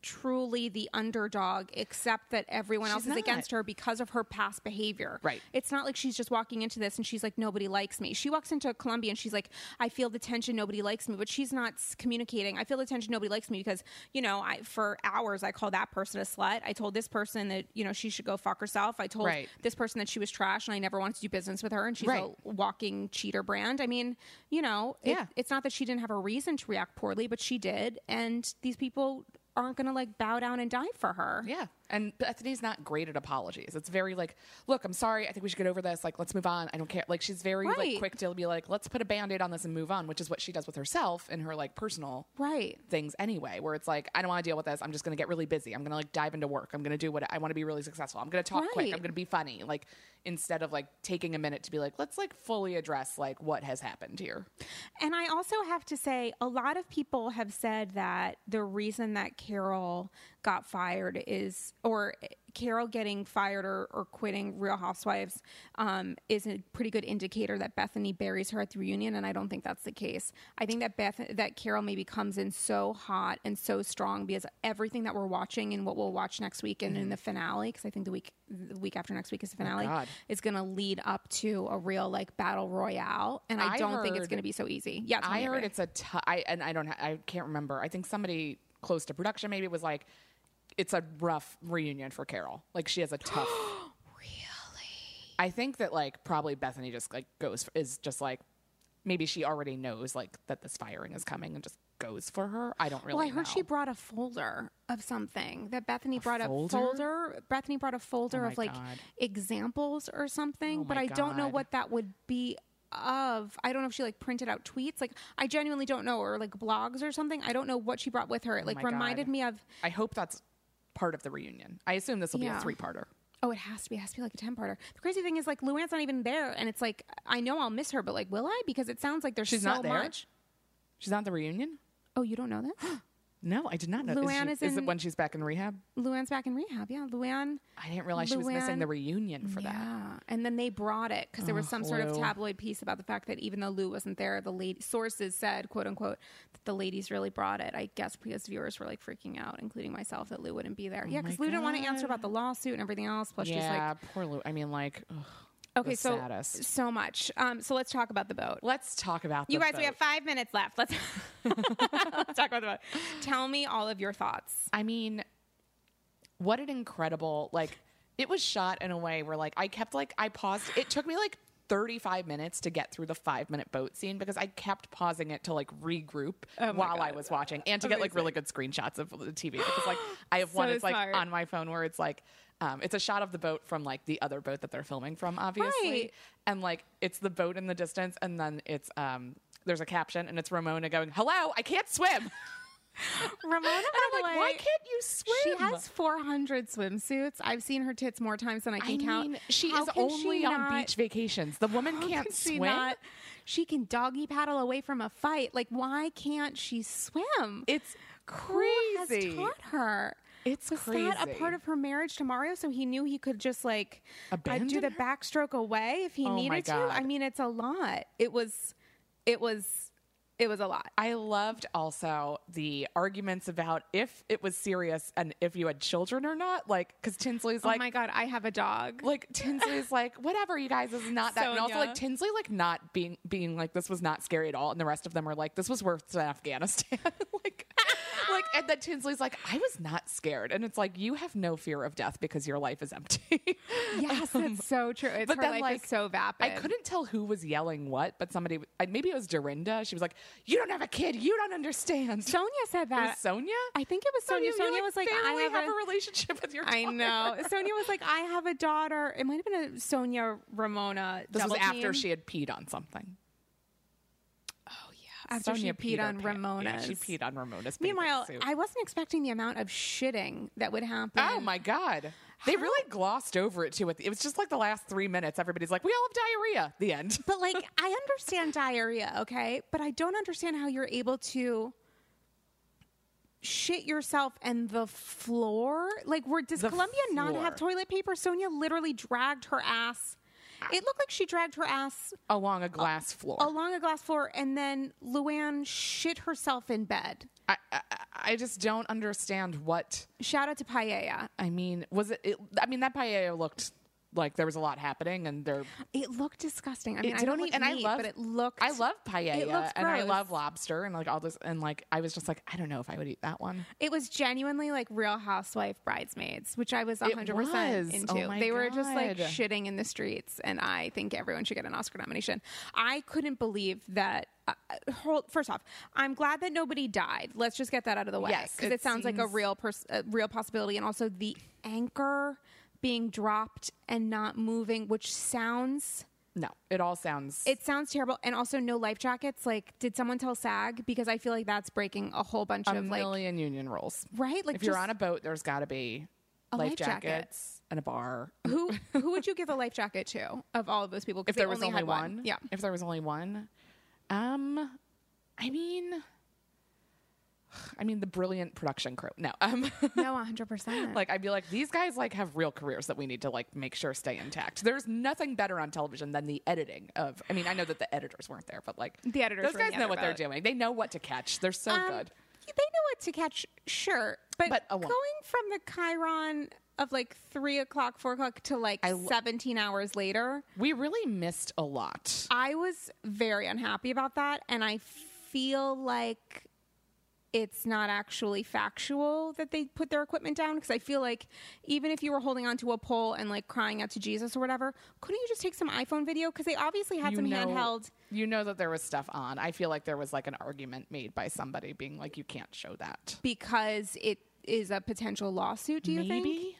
truly the underdog, except that everyone else is not. against her because of her past behavior. Right. It's not like she's just walking into this and she's like, nobody likes me. She walks into Colombia and she's like, I feel the tension, nobody likes me. But she's not communicating. I feel the tension, nobody likes me because, you know, I for hours I called that person a slut. I told this person that, you know, she should go fuck herself. I told Right. this person that she was trash and I never wanted to do business with her and she's Right. a walking cheater brand. I mean, you know, it- Yeah. it's not that she didn't have a reason to react poorly, but she did. And these people aren't going to like bow down and die for her. Yeah. And Bethenny's not great at apologies. It's very like, look, I'm sorry. I think we should get over this. Like, let's move on. I don't care. Like, she's very Right. like quick to be like, let's put a band-aid on this and move on, which is what she does with herself in her like personal Right. things anyway, where it's like, I don't want to deal with this. I'm just going to get really busy. I'm going to like dive into work. I'm going to do what I want to be really successful. I'm going to talk quick. Right. I'm going to be funny. Like, instead of like taking a minute to be like, let's like fully address like what has happened here. And I also have to say, a lot of people have said that the reason that Carole got fired is, or Carole getting fired or, or quitting Real Housewives um, is a pretty good indicator that Bethenny buries her at the reunion. And I don't think that's the case. I think that Beth, that Carole maybe comes in so hot and so strong because everything that we're watching and what we'll watch next week and in the finale, because I think the week the week after next week is the finale, God. is going to lead up to a real like battle royale. And I, I don't think it's going to be so easy. Yeah, I heard it's a t- I and I don't ha- I can't remember. I think somebody close to production maybe was like it's a rough reunion for Carole. Like she has a tough really. I think that like probably Bethenny just like goes for, is just like maybe she already knows like that this firing is coming and just goes for her. I don't really Well, I heard know. she brought a folder of something that Bethenny brought folder? a folder. Bethenny brought a folder Oh of like God. examples or something, Oh but I don't know what that would be of. I don't know if she like printed out tweets. Like I genuinely don't know, or like blogs or something. I don't know what she brought with her. It oh like Oh reminded God. me of. I hope that's part of the reunion. I assume this will be Yeah. a three-parter. Oh, it has to be. It has to be like a ten parter. The crazy thing is like Luann's not even there, and it's like I know I'll miss her, but like will I? Because it sounds like there's She's so not there? much. She's not at the reunion? Oh, you don't know this? No, I did not know. Luann is, she- is it when she's back in rehab? Luann's back in rehab. Yeah, Luann. I didn't realize she was missing the reunion for that. Yeah, and then they brought it because there was some sort of tabloid piece about the fact that even though Lou wasn't there, the lady sources said, "quote unquote," that the ladies really brought it. I guess because viewers were like freaking out, including myself, that Lou wouldn't be there. Oh yeah, Oh my because Lou didn't want to answer about the lawsuit and everything else. Plus, she's yeah, poor Lou. I mean, like, ugh, like, "Okay, so saddest. so much." Um, so let's talk about the boat. let's talk about You guys, we have five minutes left. Let's let's talk about the boat. Tell me all of your thoughts. I mean, what an incredible like it was shot in a way where like I kept like I paused. It took me like 35 minutes to get through the 5 minute boat scene because I kept pausing it to like regroup Oh while I was watching and to get like really good screenshots of the TV because like I have one So it's like smart. on my phone where it's like um, it's a shot of the boat from like the other boat that they're filming from, obviously, Right. and like it's the boat in the distance, and then it's um, there's a caption, and it's Ramona going, "Hello, I can't swim." Ramona, And I'm like, way, why can't you swim? She has 400 swimsuits. I've seen her tits more times than I can I count. mean, she How is only she on not- beach vacations. The woman can't can swim. not- she can doggy paddle away from a fight. Like, why can't she swim? it's crazy. Who has taught her? It's Was that a part of her marriage to Mario? So he knew he could just like uh, do the backstroke away if he Oh needed to. I mean, it's a lot. It was, it was, it was a lot. I loved also the arguments about if it was serious and if you had children or not. Like, because Tinsley's oh like, my god, I have a dog. like Tinsley's like, whatever, you guys, this is not that. And also like Tinsley like not being being like this was not scary at all, and the rest of them are like this was worse than Afghanistan. like, like, and then Tinsley's like, I was not scared, and it's like you have no fear of death because your life is empty. yes, that's um, so true. It's but her then, life like, is so vapid. I couldn't tell who was yelling what, but somebody, maybe it was Dorinda. She was like, "You don't have a kid. You don't understand." Sonja said that. Sonja. I think it was Sonja. you, Sonja you, was like, I have, have a, a relationship with your. I know. Sonja was like, I have a daughter. It might have been a Sonja Ramona. This was after team. she had peed on something. After Sonja she peed on pants. Ramona's. Yeah, she peed on Ramona's. Meanwhile. I wasn't expecting the amount of shitting that would happen. oh my god, they really glossed over it too. It was just like the last three minutes. Everybody's like, "We all have diarrhea." The end. But like, I understand diarrhea, okay, but I don't understand how you're able to shit yourself and the floor. Like, where does The Colombia not have toilet paper? Sonja literally dragged her ass. It looked like she dragged her ass Along a glass floor. along a glass floor, and then Luann shit herself in bed. I, I I just don't understand what. Shout out to Paella. I mean, was it, it? I mean, that paella looked like there was a lot happening, and there. It looked disgusting. I mean, I don't look- eat and I love- but it looked. I love paella, and I love lobster, and like all this, and like I was just like, I don't know if I would eat that one. It was genuinely like Real Housewife bridesmaids, which I was It 100% was. into. Oh they were just like shitting in the streets, and I think everyone should get an Oscar nomination. I couldn't believe that uh, hold, first off, I'm glad that nobody died. Let's just get that out of the way Yes, because it it, sounds like a real pers- a real possibility, and also the anchor being dropped and not moving, which sounds No, it all sounds. it sounds terrible. And also no life jackets. Like, did someone tell SAG? Because I feel like that's breaking a whole bunch a of like million union rules. right. Like if you're on a boat, there's got to be life life jacket. jackets and a bar. who who would you give a life jacket to of all of those people? If there was only had one, yeah. If there was only one, um, I mean, I mean the brilliant production crew. No, um, No, 100. percent like I'd be like these guys like have real careers that we need to like make sure stay intact. There's nothing better on television than the editing of. I mean, I know that the editors weren't there, but like The editors those guys know what they're doing. They know what to catch. They're so Um, good. They know what to catch, sure, but, But going from the chyron of like three o'clock, four o'clock to like I 17 hours later, We really missed a lot. I was very unhappy about that, and I feel like it's not actually factual that they put their equipment down because I feel like even if you were holding onto a pole and like crying out to Jesus or whatever, couldn't you just take some iPhone video? Because they obviously had you some know, handheld. You know that there was stuff on. I feel like there was like an argument made by somebody being like, "You can't show that." because it is a potential lawsuit. Do you think?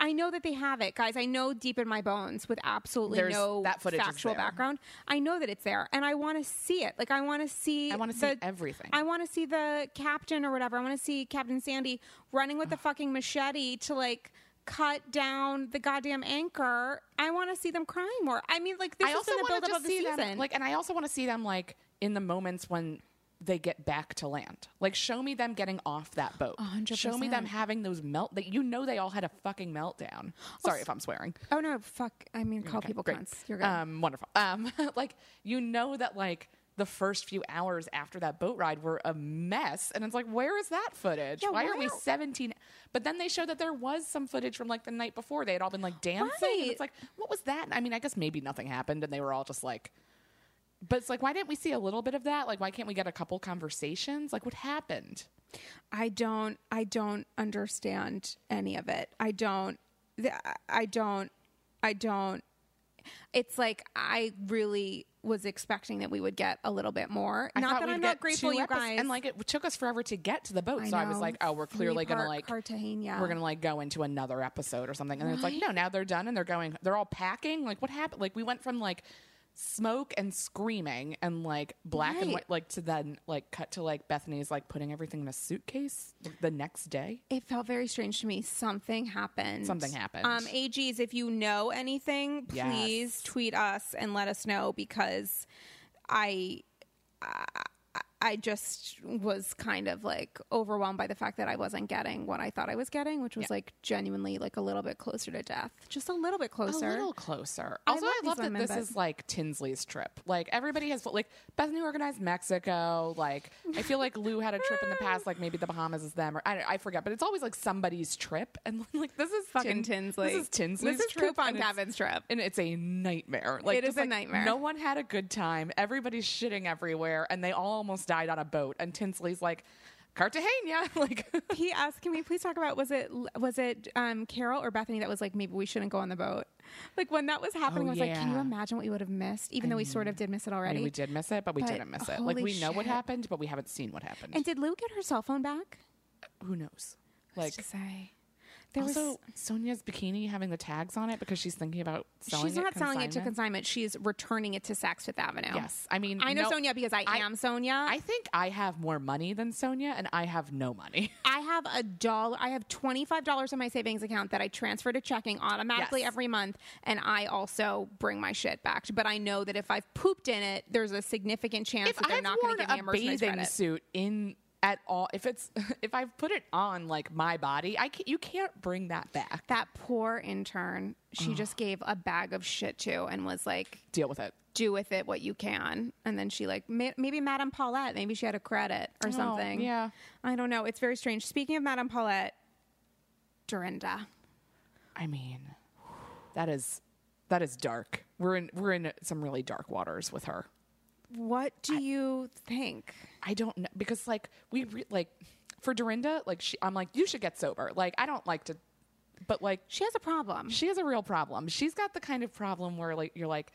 I know that they have it, guys. I know deep in my bones with absolutely There's- no that footage is factual there. background. I know that it's there, and I want to see it. Like I want to see. I wanna see the- everything. I want to see the captain or whatever. I want to see Captain Sandy running with the fucking machete to like cut down the goddamn anchor. I want to see them crying more. I mean, like this I is also in the want to buildup of just the see season. them like, and I also want to see them like in the moments when they get back to land. Like, show me them getting off that boat. hundred Show me them having those melt. That you know they all had a fucking meltdown. Sorry if I'm swearing. oh no, fuck! I mean, call Okay, people great. cunts. You're good. Um, wonderful. Um, like you know that like the first few hours after that boat ride were a mess, and it's like, where is that footage? Yeah, why why aren't we 17? But then they showed that there was some footage from like the night before. They had all been like dancing. And Right. it's like, what was that? I mean, I guess maybe nothing happened, and they were all just like. But it's like, why didn't we see a little bit of that? Like, why can't we get a couple conversations? Like, what happened? I don't I don't understand any of it. I don't I don't I don't it's like I really was expecting that we would get a little bit more. I not that I'm not grateful you guys. and like it took us forever to get to the boat. so I was like, oh, we're clearly gonna like Cartagena. we're gonna like go into another episode or something. And then it's like, no, now they're done and they're going, they're all packing. Like, what happened? Like, we went from like smoke and screaming and like black and white, like to then like cut to like Bethenny's like putting everything in a suitcase the next day. it felt very strange to me. Something happened. Something happened. Um, AGs, if you know anything, please Yes. tweet us and let us know because I, I, I just was kind of like overwhelmed by the fact that I wasn't getting what I thought I was getting, which was Yeah. like genuinely like a little bit closer to death, just a little bit closer. A little closer. I Also, love I love that this but- is like Tinsley's trip. Like everybody has like Bethenny organized Mexico. Like I feel like Lou had a trip in the past. Like maybe the Bahamas is them, or I, I forget. But it's always like somebody's trip, and like this is Fucking Tin- Tinsley. This is Tinsley's This is trip, Coupon and it's- Kevin's trip. and it's a nightmare. Like It is just, a like, nightmare. No one had a good time. Everybody's shitting everywhere, and they all almost died on a boat. And Tinsley's like. Cartagena, like he asked, Can we please talk about was it was it um, Carole or Bethenny that was like maybe we shouldn't go on the boat? Like when that was happening, Oh, I was like, can you imagine what we would have missed? Even though we sort of did miss it already. I mean, we did miss it, but we But didn't miss it. Like we know what happened, but we haven't seen what happened. And did Lou get her cell phone back? Who knows? Like say, there also, was. Sonja's bikini having the tags on it because she's thinking about selling She's it not selling it to consignment. She's returning it to Saks Fifth Avenue. Yes, I mean I know no- Sonja because I, I- am Sonja. I think I have more money than Sonja, and I have no money. I have a dollar. I have twenty five dollars in my savings account that I transfer to checking automatically Yes. every month, and I also bring my shit back. But I know that if I've pooped in it, there's a significant chance if that they're I've not going to give me a a merchandise bathing credit. suit in at all, if it's if I've put it on like my body, I can't, you can't bring that back. That poor intern, she just gave a bag of shit to and was like, Deal with it. do with it what you can. And then she like ma- maybe Madame Paulette, maybe she had a credit or oh, something. Oh, yeah. I don't know. It's very strange. Speaking of Madame Paulette, Dorinda. I mean, that is that is dark. We're in we're in some really dark waters with her. What do you think? I don't know because like we re- like for Dorinda, like she, I'm like you should get sober. Like I don't like to, but like She has a problem. she has a real problem. She's got the kind of problem where like you're like,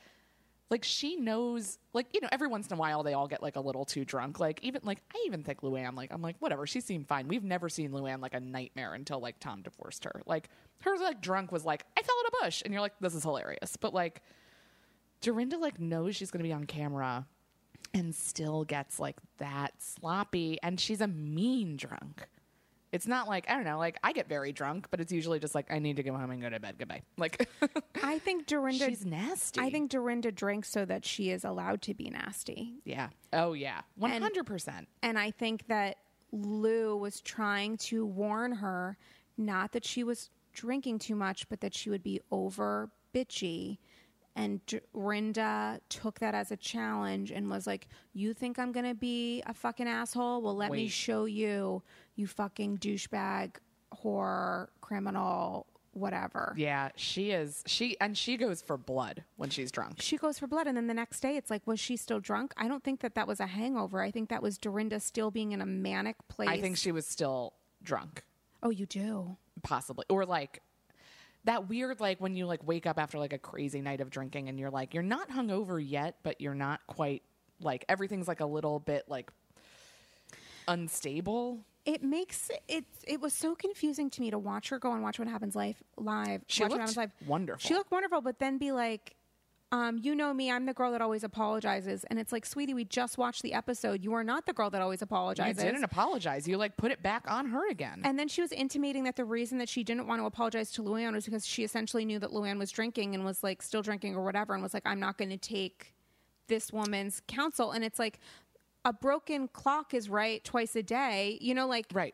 like she knows like you know every once in a while they all get like a little too drunk like even like i even think luann like i'm like whatever she seemed fine we've never seen luann like a nightmare until like tom divorced her like her like drunk was like i fell in a bush and you're like this is hilarious but like dorinda like knows she's gonna be on camera and still gets like that sloppy and she's a mean drunk it's not like I don't know, like I get very drunk, but it's usually just like I need to go home and go to bed. Goodbye. Like I think Dorinda. she's nasty. I think Dorinda drinks so that she is allowed to be nasty. Yeah. Oh yeah. One hundred percent. And I think that Lou was trying to warn her not that she was drinking too much, but that she would be over bitchy. And Dorinda took that as a challenge and was like, You think I'm going to be a fucking asshole? Well, let me show you, you fucking douchebag, whore, criminal, whatever. Yeah, she is. She and she goes for blood when she's drunk. She goes for blood, and then the next day, it's like, was she still drunk? I don't think that that was a hangover. I think that was Dorinda still being in a manic place. I think she was still drunk, Oh, you do. possibly, or like that weird like when you like wake up after like a crazy night of drinking and you're like you're not hungover yet, but you're not quite like everything's like a little bit like unstable. It makes it. It was so confusing to me to watch her go and watch what happens live live. She watch What looked Happens live. wonderful. She looked wonderful, but then be like, um, you know me, I'm the girl that always apologizes, and it's like, sweetie, we just watched the episode. You are not the girl that always apologizes. You didn't apologize. You like put it back on her again. And then she was intimating that the reason that she didn't want to apologize to Luann was because she essentially knew that Luann was drinking and was like still drinking or whatever, and was like, I'm not going to take this woman's counsel. And it's like, a broken clock is right twice a day. You know, like right.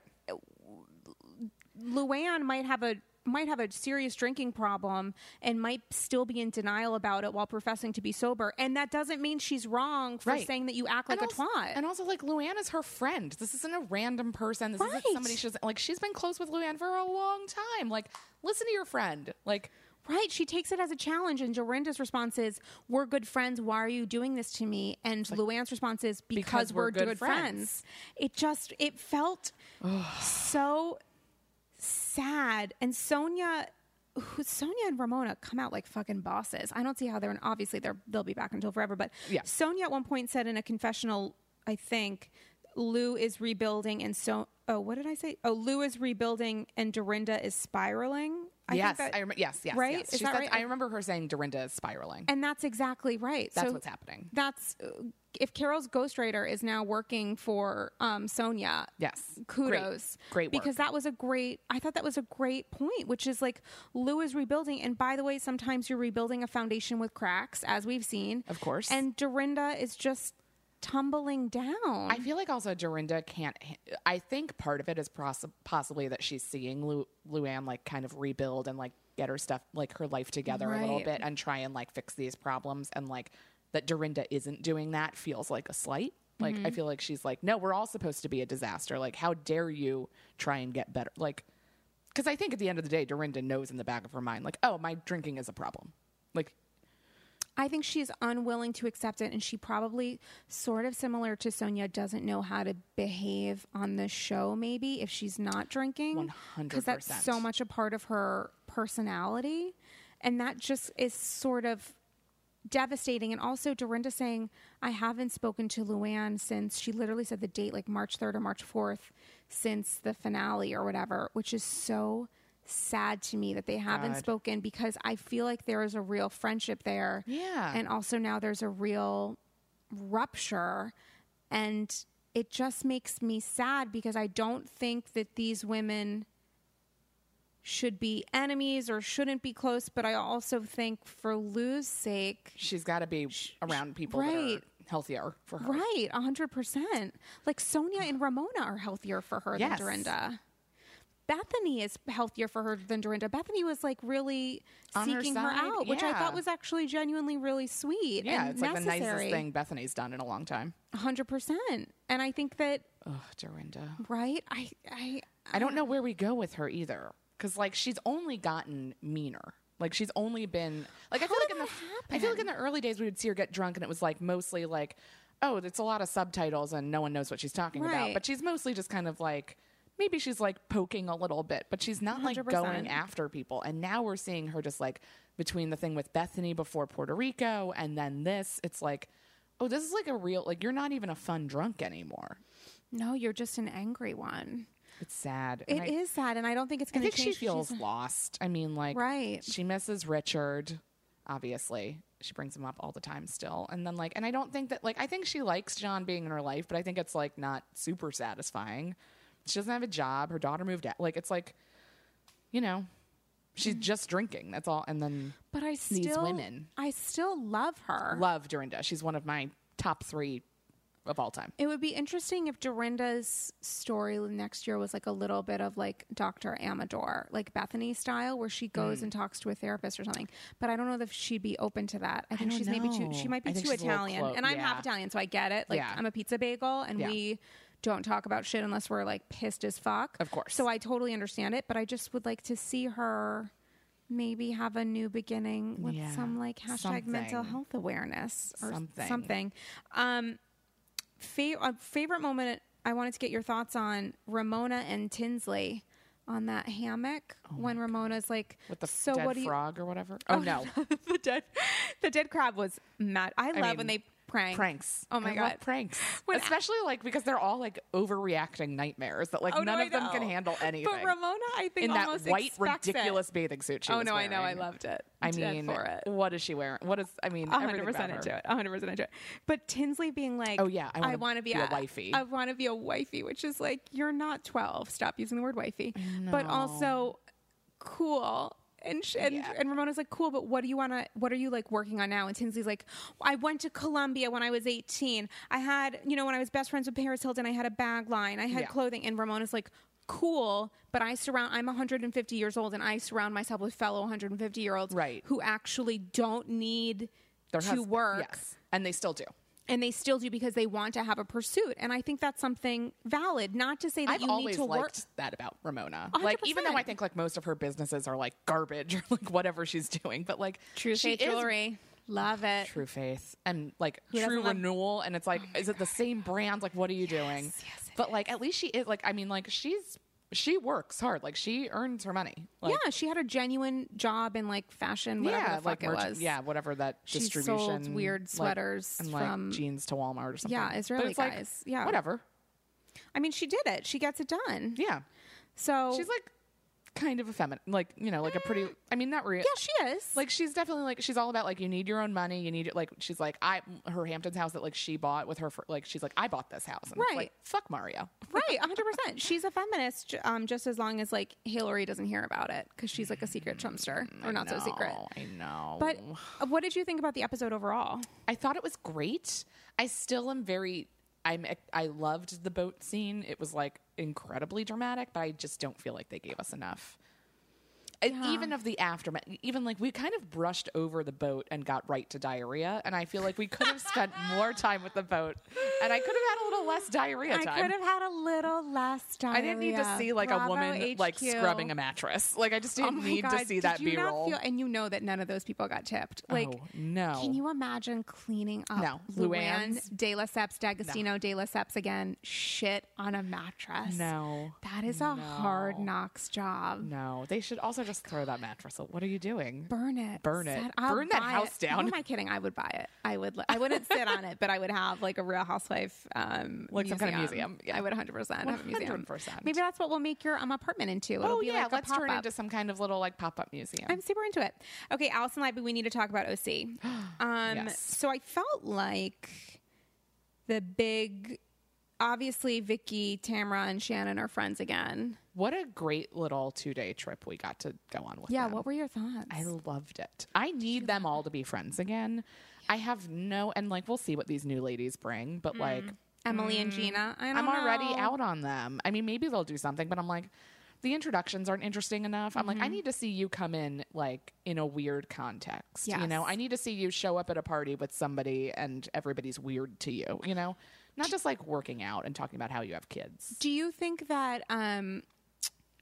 Luann might have a might have a serious drinking problem and might still be in denial about it while professing to be sober. And that doesn't mean she's wrong for Right. saying that you act like and a also, twat. And also, like Luann is her friend. This isn't a random person. This Right. isn't somebody she's like. She's been close with Luann for a long time. Like, listen to your friend. Like, Right. She takes it as a challenge. And Dorinda's response is, We're good friends. Why are you doing this to me? And Luann's response is, Because, we're, good, friends. It just, it felt so sad. And Sonja. Who, Sonja and Ramona come out like fucking bosses. I don't see how they're obviously they're they'll be back until forever. But Yeah. Sonja at one point said in a confessional, I think, Lou is rebuilding and so oh what did I say? Oh, Lou is rebuilding and Dorinda is spiraling. I yes, that- I remember. Yes, yes, right? yes. Is She that said- right? I remember her saying Dorinda is spiraling. And that's exactly right. That's so what's happening. That's if Carole's ghostwriter is now working for um, Sonja. Yes. Kudos. Great. Great work. Because that was a great, I thought that was a great point, which is like Lou is rebuilding. And by the way, sometimes you're rebuilding a foundation with cracks, as we've seen. Of course. And Dorinda is just tumbling down. I feel like also Dorinda can't. I think part of it is poss- possibly that she's seeing Lu- Luann like kind of rebuild and like get her stuff like her life together a little bit and try and like fix these problems and like that Dorinda isn't doing that feels like a slight. Like I mm-hmm. feel like she's like, no, we're all supposed to be a disaster. Like, how dare you try and get better? Like, because I think at the end of the day, Dorinda knows in the back of her mind, like, oh, my drinking is a problem. Like, I think she's unwilling to accept it, and she probably, sort of similar to Sonja, doesn't know how to behave on the show. Maybe if she's not drinking, 100%. Cuz that's so much a part of her personality, and that just is sort of devastating. And also, Dorinda saying, "I haven't spoken to Luann since she literally said the date like March third or March fourth since the finale or whatever," which is so sad to me that they haven't God. spoken because I feel like there is a real friendship there. Yeah. And also now there's a real rupture and it just makes me sad because I don't think that these women should be enemies or shouldn't be close, but I also think for Lou's sake, she's got to be around people that right. are healthier for her. right, 100%. Like Sonja and Ramona are healthier for her Yes. than Dorinda. Bethenny is healthier for her than Dorinda. Bethenny was like really On seeking her, side, out, which I thought was actually genuinely really sweet. Yeah, and it's like the necessary. nicest thing Bethenny's done in a long time. hundred percent. And I think that Ugh, Dorinda. right. I I I don't uh, know where we go with her either, because like she's only gotten meaner. Like she's only been like I feel like in the that I feel like in the early days we would see her get drunk and it was like mostly like, oh, it's a lot of subtitles and no one knows what she's talking about. But she's mostly just kind of like maybe she's like poking a little bit, but she's not like 100%. going after people. And now we're seeing her just like between the thing with Bethenny before Puerto Rico and then this, it's like, oh, this is like a real like you're not even a fun drunk anymore. No, you're just an angry one. It's sad. It And is sad, and I don't think it's going to think change. she feels She's- lost. I mean, like Right. she misses Richard, obviously. She brings him up all the time still. And then like and I don't think that like I think she likes John being in her life, but I think it's like not super satisfying. She doesn't have a job. Her daughter moved out. Like it's like you know, she's just drinking. That's all. And then But I still, These women. I still love her. love Dorinda. She's one of my top 3 of all time. It would be interesting if Dorinda's story next year was like a little bit of like Dr. Amador, like Bethenny style, where she goes Hmm. and talks to a therapist or something. But I don't know if she'd be open to that. I think don't she's maybe too. She might be I think too she's a little Italian, clo- and I'm half. Italian, so I get it. Like Yeah. I'm a pizza bagel, and Yeah. we don't talk about shit unless we're like pissed as fuck. Of course. So I totally understand it, but I just would like to see her. Maybe have a new beginning with Yeah. some like hashtag mental health awareness or Something. something. Um, fa- a favorite moment I wanted to get your thoughts on Ramona and Tinsley on that hammock when Ramona's like Oh With the so dead what do you frog or whatever. Oh, no. the dead the dead crab was mad. I, love mean, when they prank pranks. Oh my I god. pranks. When- Especially like because they're all like overreacting nightmares that like Oh, no, none I of them can handle anything. But Ramona, I think in that white expects it. ridiculous bathing suit she Oh no, I know, I loved it. I Dead mean, for it. what is she wearing? What is I mean, 100 percent into it. Hundred percent into it. But Tinsley being like, Oh, yeah, I wanna be, be a wifey. I want to be a wifey, which is like you're not twelve. Stop using the word wifey. But also cool. And, and Yeah. and Ramona's like cool, but what do you want to? What are you like working on now? And Tinsley's like, I went to Columbia when I was eighteen. I had, you know, when I was best friends with Paris Hilton, I had a bag line. I had Yeah. clothing. And Ramona's like, cool, but I surround. I'm 150 years old, and I surround myself with fellow 150 year olds, Right. Who actually don't need Their to husband- work Yes. And they still do. And they still do because they want to have a pursuit. And i think that's something valid not to say that I've you need always to work that about Ramona. hundred Like even though I think like most of her businesses are like garbage or like whatever she's doing, but like true she faith is jewelry. Love it. True Faith and like True love- Renewal, and it's like, oh is it the same brand? Like, what are you doing? yes, but like, at least she is like, I mean, like she's she works hard. Like she earns her money. Like, yeah she had a genuine job in like fashion whatever yeah, the fuck like it merch- was yeah, whatever that She distribution. sold weird like, sweaters and like from- jeans to Walmart or something. Yeah, But Israeli it's like, guys. Yeah. whatever. i mean she did it she gets it done Yeah, so she's like kind of a feminine, like you know, like a pretty. I mean, not real. yeah she is Like she's definitely like she's all about like you need your own money. You need it like she's like I her Hamptons house that like she bought with her like she's like I bought this house and Right. like fuck Mario. right 100% she's a feminist um, just as long as like hillary doesn't hear about it because she's like a secret trumpster or not so secret I know. but uh, what did you think about the episode overall I thought it was great. I still am very. I'm. I loved the boat scene. It was like incredibly dramatic, but I just don't feel like they gave us enough. Yeah. Even of the aftermath, even like we kind of brushed over the boat and got right to diarrhea, and I feel like we could have spent more time with the boat, and I could have had a little less diarrhea I could have had a little less diarrhea. I didn't need to see like Bravo a woman like scrubbing a mattress. Like I just Oh didn't my need God, to see did that you B not roll. feel- And you know that none of those people got tipped. Oh, like, oh no! can you imagine cleaning up No. Luann Luann's? de Lesseps, D'Agostino de Lesseps again, shit on a mattress? No. That is a hard knocks job. No, they should also just throw that mattress. out. What are you doing? Burn it. Burn it. Set- Burn that house it. down. Who am I kidding? I would buy it. I would. I wouldn't sit on it, but I would have like a Real Housewife, um, Like some kind of museum. Yeah. I would 100 percent have a museum. 100%. Maybe that's what we'll make your um, apartment into. It'll oh be yeah, like let's a turn it into some kind of little like pop up museum. I'm super into it. Okay, Allison Libby, we need to talk about OC. Um, Yes. So I felt like the big, obviously Vicki, Tamra, and Shannon are friends again. What a great little two day trip we got to go on with. Yeah, them. what were your thoughts? I loved it. I need them all to be friends again. I have no, and like we'll see what these new ladies bring, but mm. like Emily and mm, Gina. I I'm already out on them. I mean, maybe they'll do something, but I'm like, the introductions aren't interesting enough. I'm like, I mm-hmm. need to see you come in like in a weird context. You know, I need to see you show up at a party with somebody and everybody's weird to you. You know, not just like working out and talking about how you have kids. Do you think that? Um,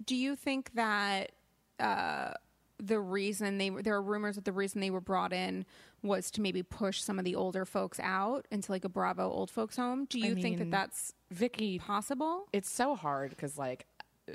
do you think that uh, the reason they were there are rumors that the reason they were brought in was to maybe push some of the older folks out into like a Bravo old folks home? Do you think that that's Vicki, possible? it's so hard because like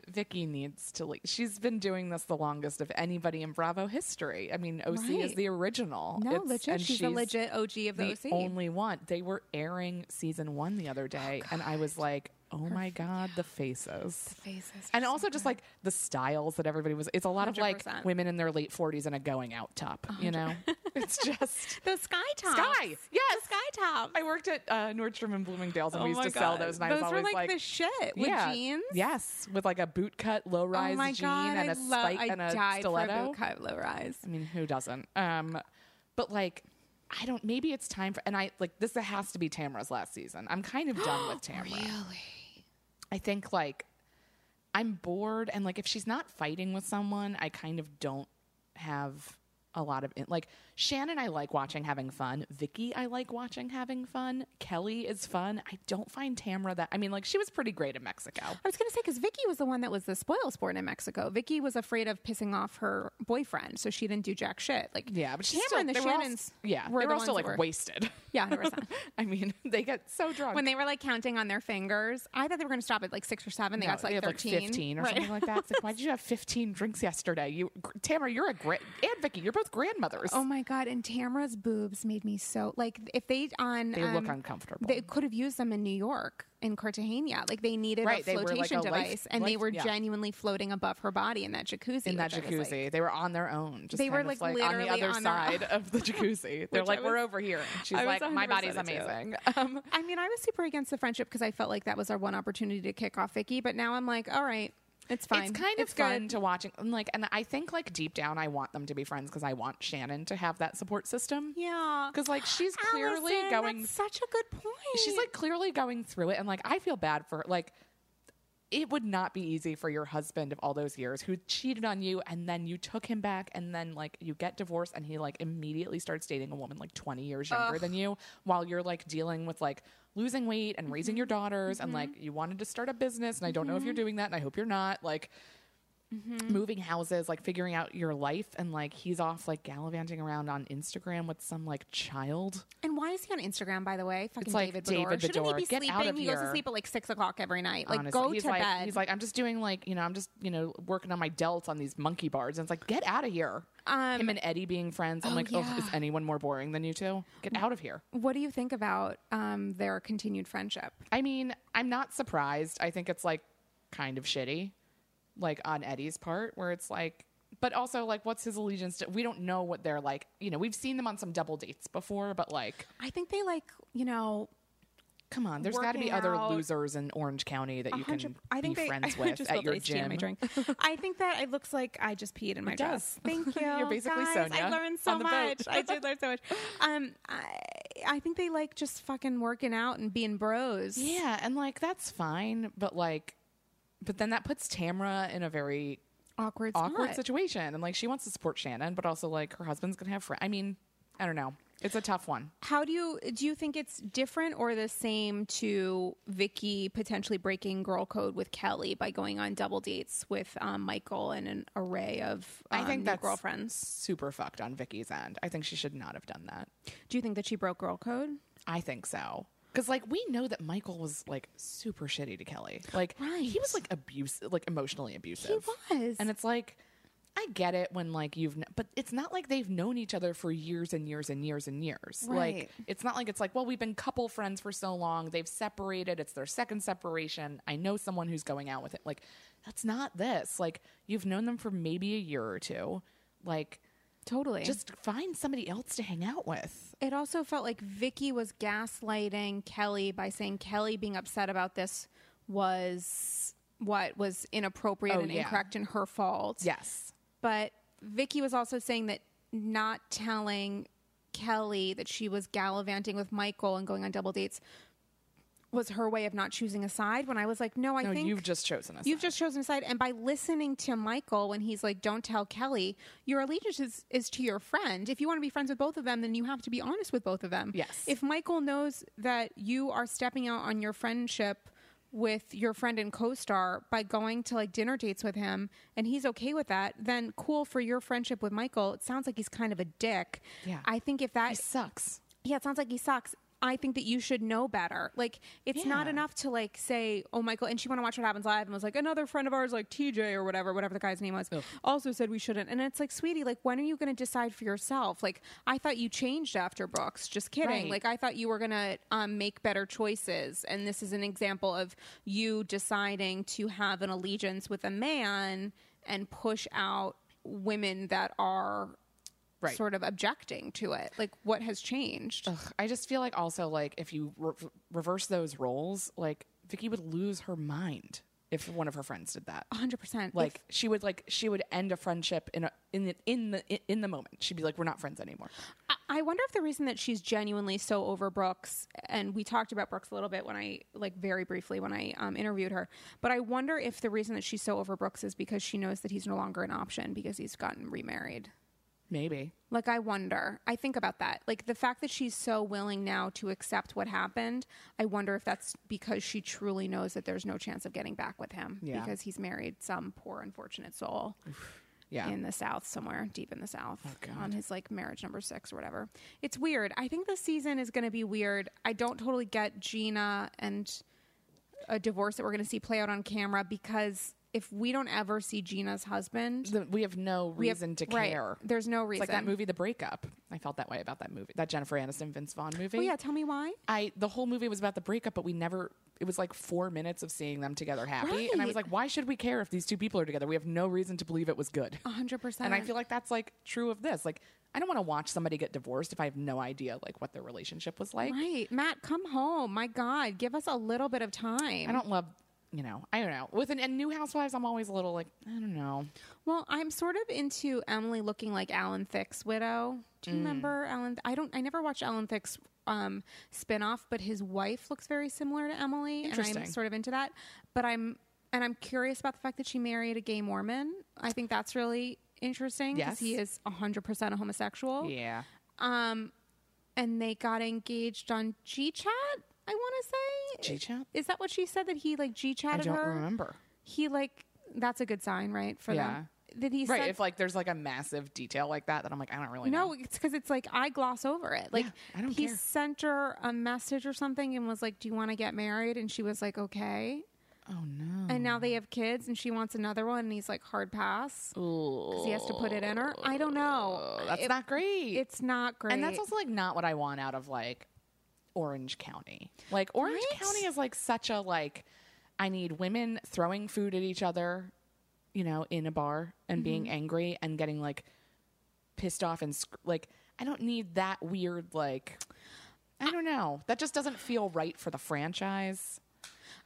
Vicki needs to like She's been doing this the longest of anybody in Bravo history. I mean, OC is the original. No, It's- legit. and She's, a legit OG of the, the OC. only one. They were airing season one the other day, and I was like, "Oh my god, the faces!" The faces. And also just like the styles that everybody was. It's a lot of like women in their late forties in a going out top. You know, it's just. the sky top. Sky, yes. The sky top. I worked at uh, Nordstrom and Bloomingdale's, and Oh we used to sell those, and I those was were like, like, the shit with yeah, jeans. yes, with like a boot cut low rise oh jean god, and I a love. spike I and a stiletto. boot cut low rise. I mean, who doesn't? Um, but like, I don't. Maybe it's time for. And I like this. has to be Tamra's last season. I'm kind of done with Tamra. Really? I think like I'm bored, and like if she's not fighting with someone, I kind of don't have a lot of in- like Shannon. I like watching having fun. Vicki, I like watching having fun. Kelly is fun. I don't find Tamra that. I mean, like she was pretty great in Mexico. I was going to say because Vicki was the one that was the spoil sport in Mexico. Vicki was afraid of pissing off her boyfriend, so she didn't do jack shit. Like Yeah, but she's Tamra still, and the were all- Shannons. yeah, were they the were also like were- wasted. Yeah, 100%. I mean, they get so drunk when they were like counting on their fingers, I thought they were going to stop at like six or seven. They No, got to like had, thirteen, 15 or Right. something like that. It's like, why did you have 15 drinks yesterday? You, Tamra, you're a great, and Vicki, you're both grandmothers. Oh my god! And Tamra's boobs made me so like if they on they look um, uncomfortable. They could have used them in New York in Cartagena. Like they needed Right, a were like flotation a life- device, and they were yeah. genuinely floating above her body in that jacuzzi. in that was jacuzzi. like- they were on their own. Just They were, of, like, on the other on side of the jacuzzi. They're like, we're over here. And she's like, my body's amazing. Um, I mean, I was super against the friendship because I felt like that was our one opportunity to kick off Vicki. But now I'm like, all right, it's fine. It's kind of It's fun good. to watch. And like, and I think like deep down, I want them to be friends because I want Shannon to have that support system. Yeah, Because like she's clearly Allison, going That's such a good point. she's like clearly going through it and like i feel bad for her like it would not be easy for your husband of all those years who cheated on you and then you took him back and then like you get divorced and he like immediately starts dating a woman like 20 years younger than you while you're like dealing with like losing weight and raising mm-hmm. your daughters and mm-hmm. like you wanted to start a business and i don't know if you're mm-hmm. doing that and i hope you're not like moving houses like figuring out your life and like he's off like gallivanting around on instagram with some like child And why is he on Instagram, by the way? Fucking like David David Beador. Shouldn't he be Get sleeping? he goes to sleep at like six o'clock every night. Like, honestly. go he's to like, bed. He's like, I'm just doing like, you know, I'm just, you know, working on my delts on these monkey bars. And it's like, get out of here. Um, Him and Eddie being friends. I'm oh, like, oh, is anyone more boring than you two? Get out of here. what do you think about um, their continued friendship? I mean, I'm not surprised. I think it's like kind of shitty, like on Eddie's part, where it's like, but also like, what's his allegiance to? We don't know what they're like. You know, we've seen them on some double dates before, but like, I think they like, you know, come on, there's got to be other out. losers in Orange County that you can I think be they, friends I with at your iced tea in gym. my drink. I think that it looks like I just peed in my It dress. does. Thank you. You're basically guys. Sonja I learned so on the boat. much. I did learn so much. Um, I, I think they like just fucking working out and being bros. Yeah, and like that's fine, but like, but then that puts Tamra in a very Awkward. awkward spot. situation, and like she wants to support Shannon, but also like her husband's gonna have friends. I mean, I don't know. It's a tough one. How do you do you think it's different or the same to Vicki potentially breaking girl code with Kelly by going on double dates with um, Michael and an array of um, I think new that's girlfriends? super fucked on Vicki's end. I think she should not have done that. Do you think that she broke girl code? I think so. Because like we know that Michael was like super shitty to Kelly. Like he was like abusive, like emotionally abusive. He was. And it's like, I get it when like you've, kn- but it's not like they've known each other for years and years and years and years. Right. Like it's not like it's like, well, we've been couple friends for so long. They've separated. It's their second separation. I know someone who's going out with it. Like that's not this. Like you've known them for maybe a year or two. Like totally. just find somebody else to hang out with. it also felt like Vicki was gaslighting Kelly by saying Kelly being upset about this was what was inappropriate Oh, and yeah. incorrect and her fault. Yes. But Vicki was also saying that not telling Kelly that she was gallivanting with Michael and going on double dates was her way of not choosing a side. When I was like, no, I No, think you've just chosen a side. You've just chosen a side, and by listening to Michael when he's like, "Don't tell Kelly," your allegiance is, is to your friend. If you want to be friends with both of them, then you have to be honest with both of them. Yes. If Michael knows that you are stepping out on your friendship with your friend and co-star by going to like dinner dates with him, and he's okay with that, then cool for your friendship with Michael. It sounds like he's kind of a dick. Yeah. I think if that He sucks. yeah, it sounds like he sucks. I think that you should know better. Like, it's not enough to like say, "Oh, Michael," and she want to watch what happens live, and was like, another friend of ours, like TJ or whatever, whatever the guy's name was, also said we shouldn't. And it's like, sweetie, like, when are you going to decide for yourself? Like, I thought you changed after Brooks. Just kidding. Right. Like, I thought you were going to um, make better choices, and this is an example of you deciding to have an allegiance with a man and push out women that are Right. sort of objecting to it. Like, what has changed? Ugh, I just feel like also like if you re- reverse those roles, like Vicki would lose her mind if one of her friends did that. 100%. Like she would like she would end a friendship in a in the in the in the moment. She'd be like, "We're not friends anymore." I- I wonder if the reason that she's genuinely so over Brooks, and we talked about Brooks a little bit when I, like, very briefly when I um, interviewed her, but I wonder if the reason that she's so over Brooks is because she knows that he's no longer an option because he's gotten remarried. Maybe. Like, I wonder. I think about that. Like, the fact that she's so willing now to accept what happened, I wonder if that's because she truly knows that there's no chance of getting back with him Yeah. because he's married some poor, unfortunate soul Yeah. in the South somewhere, deep in the South, Oh, God. on his like marriage number six or whatever. It's weird. I think this season is going to be weird. I don't totally get Gina and a divorce that we're going to see play out on camera because if we don't ever see Gina's husband, The- we have no we have- reason to right, care. There's no It's reason. like that movie, The Breakup. I felt that way about that movie, that Jennifer Aniston Vince Vaughn movie. Oh yeah, tell me why. I the whole movie was about the breakup, but we never. It was like four minutes of seeing them together happy, and I was Right. like, why should we care if these two people are together? We have no reason to believe it was good. A hundred percent. And I feel like that's like true of this. Like, I don't want to watch somebody get divorced if I have no idea like what their relationship was like. right, Matt, come home. My God, give us a little bit of time. I don't love, you know, I don't know. With an, and New Housewives, I'm always a little like, I don't know. Well, I'm sort of into Emily looking like Alan Thicke's widow. Do Mm. you remember Alan? I don't. I never watched Alan Thicke's um, spinoff, but his wife looks very similar to Emily, and I'm sort of into that. But I'm and I'm curious about the fact that she married a gay Mormon. I think that's really interesting because Yes. he is 100 percent a homosexual. Yeah. Um, and they got engaged on GChat. I want to say. G-chat? Is that what she said that he like G chatted her? I don't her? remember. He like that's a good sign, right? For Yeah. them. Did he Right. said- if like there's like a massive detail like that, that I'm like, I don't really know. No, it's because it's like I gloss over it. Like Yeah, I don't he care. sent her a message or something and was like, "Do you want to get married?" And she was like, "Okay." Oh no. And now they have kids, and she wants another one, and he's like, "Hard pass," because he has to put it in her. I don't know. That's It- not great. It's not great. And that's also like not what I want out of like Orange County. Like Orange Right? County is like such a like I need women throwing food at each other, you know, in a bar and being Mm-hmm. angry and getting like pissed off and sc- like I don't need that weird like I don't know. That just doesn't feel right for the franchise.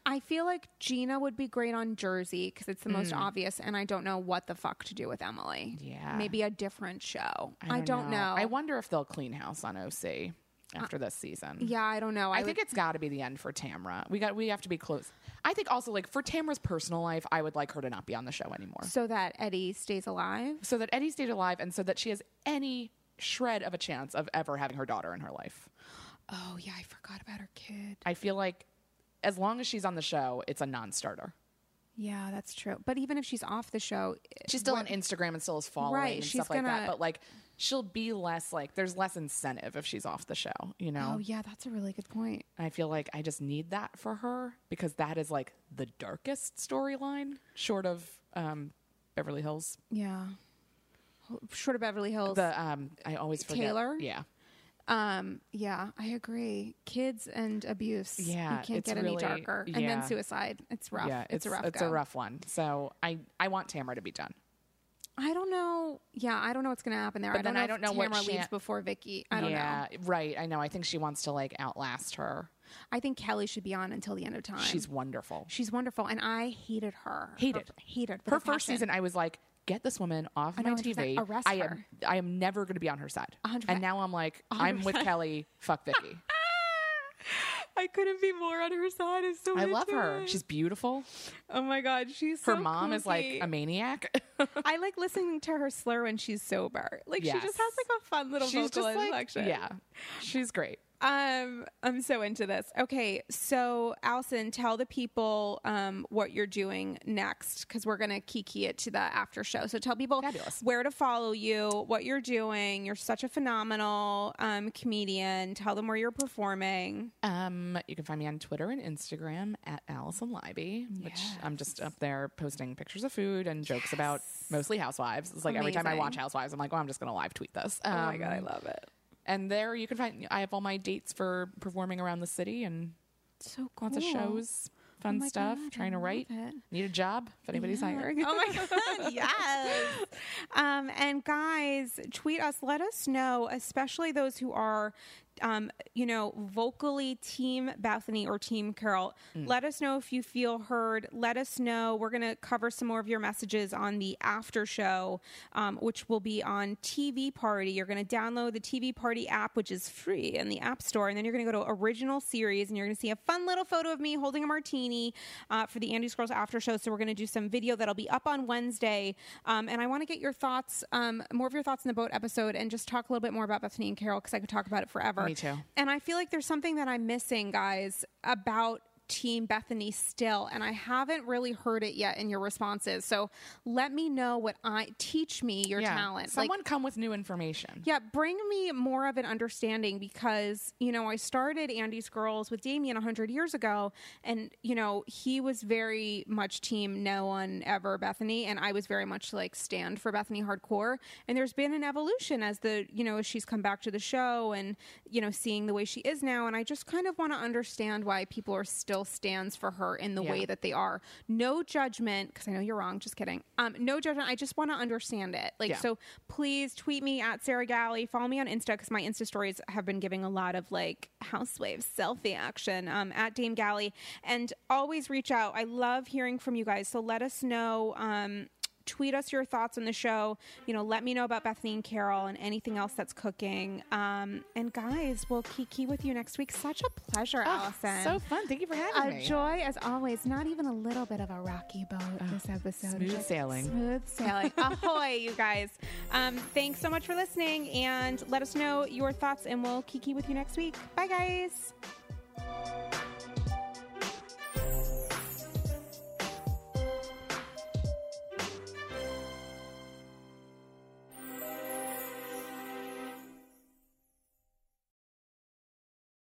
I feel like Gina would be great on Jersey because it's the most obvious, and I don't know what the fuck to do with Emily. Mm. Yeah. maybe a different show. I don't, know. I wonder if they'll clean house on OC Uh, after this season. Yeah, I don't know. I, I, think would, it's got to be the end for Tamra. We got we have to be close. I think also like for Tamra's personal life, I would like her to not be on the show anymore, so that Eddie stays alive. so that Eddie stayed alive and so that she has any shred of a chance of ever having her daughter in her life. Oh yeah, I forgot about her kid. I feel like as long as she's on the show, it's a non-starter. Yeah, that's true. But even if she's off the show, She's still on Instagram and still is following Right, and she's stuff like that. gonna- But like she'll be less like there's less incentive if she's off the show, you know? Oh yeah, that's a really good point. I feel like I just need that for her because that is like the darkest storyline, short of um, Beverly Hills. Yeah. Short of Beverly Hills. The um, I always forget. Taylor? Yeah, um, yeah, I agree. Kids and abuse. Yeah, you can't it's get any really- darker. And then suicide. It's rough. yeah. it's, a rough. It's go. a rough one. So I I want Tamra to be done. I don't know. Yeah, I don't know what's going to happen there. But I don't then know I don't know what Tamra Shan- leaves before Vicki. I don't yeah, know. right. I know. I think she wants to like outlast her. I think Kelly should be on until the end of time. She's wonderful. she's wonderful, and I hated her. Hated. her, hated with Her a first passion. season, I was like, get this woman off my know, 100%. TV. Arrest I am her. I am never going to be on her side. 100%. And now I'm like, i am with 100%. Kelly. Fuck Vicki. I couldn't be more on her side. Is so I love her. it. She's beautiful. oh my god, she's Her so mom is like a maniac. I like listening to her slur when she's sober. Like she just has like a fun little She's vocal just like, yeah, she's great. Um, I'm so into this. Okay, so Allison, tell the people um, what you're doing next because we're gonna kiki it to the after show. So tell people Fabulous. where to follow you, what you're doing. You're such a phenomenal um, comedian. Tell them where you're performing. Um, you can find me on Twitter and Instagram at Allison Libby, which I'm just up there posting pictures of food and jokes about mostly housewives. It's like every time I watch Housewives, I'm like, oh, I'm just gonna live tweet this. oh my god, I Um, love it. And there you can find I have all my dates for performing around the city and So cool. lots of shows, fun Oh stuff. God, trying to write. it. Need a job if anybody's Yeah. hiring. Oh my god, yes. Um, and guys, tweet us. Let us know, especially those who are, um, you know, vocally Team Bethenny or Team Carole. Let us know if you feel heard. Let us know. We're gonna cover some more of your messages on the after show, um, which will be on TV Party. You're gonna download the TV Party app, which is free in the App Store, and then you're gonna go to Original Series, and you're gonna see a fun little photo of me holding a martini uh, for the Andy's Girls after show. So we're gonna do some video that'll be up on Wednesday, um, and I want to get your thoughts, um, more of your thoughts in the boat episode, and just talk a little bit more about Bethenny and Carole because I could talk about it forever. Me too. And I feel like there's something that I'm missing, guys, about Team Bethenny still, and I haven't really heard it yet in your responses. So let me know what I teach me your yeah. talent. Like, Someone come with new information. yeah, bring me more of an understanding because, you know, I started Andy's Girls with Damien 100 years ago, and, you know, he was very much team no one ever Bethenny, and I was very much like stand for Bethenny hardcore. And there's been an evolution as the, you know, as she's come back to the show and, you know, seeing the way she is now. And I just kind of want to understand why people are still stands for her in the Yeah. way that they are. No judgment, because I know you're wrong, just kidding. Um, no judgment. I just want to understand it. Like, Yeah. so please tweet me at Sarah Galley. Follow me on Insta because my Insta stories have been giving a lot of like housewives selfie action um, at Dame Galley. And always reach out. I love hearing from you guys. So let us know. Um, tweet us your thoughts on the show. You know, let me know about Bethenny and Carole and anything else that's cooking. Um, and guys, we'll kiki with you next week. Such a pleasure, Oh, Allison. so fun. Thank you for having me. a me. joy as always. Not even a little bit of a rocky boat this episode. smooth Just sailing. Smooth sailing. Ahoy, you guys. Um, thanks so much for listening and let us know your thoughts and we'll kiki with you next week. Bye, guys.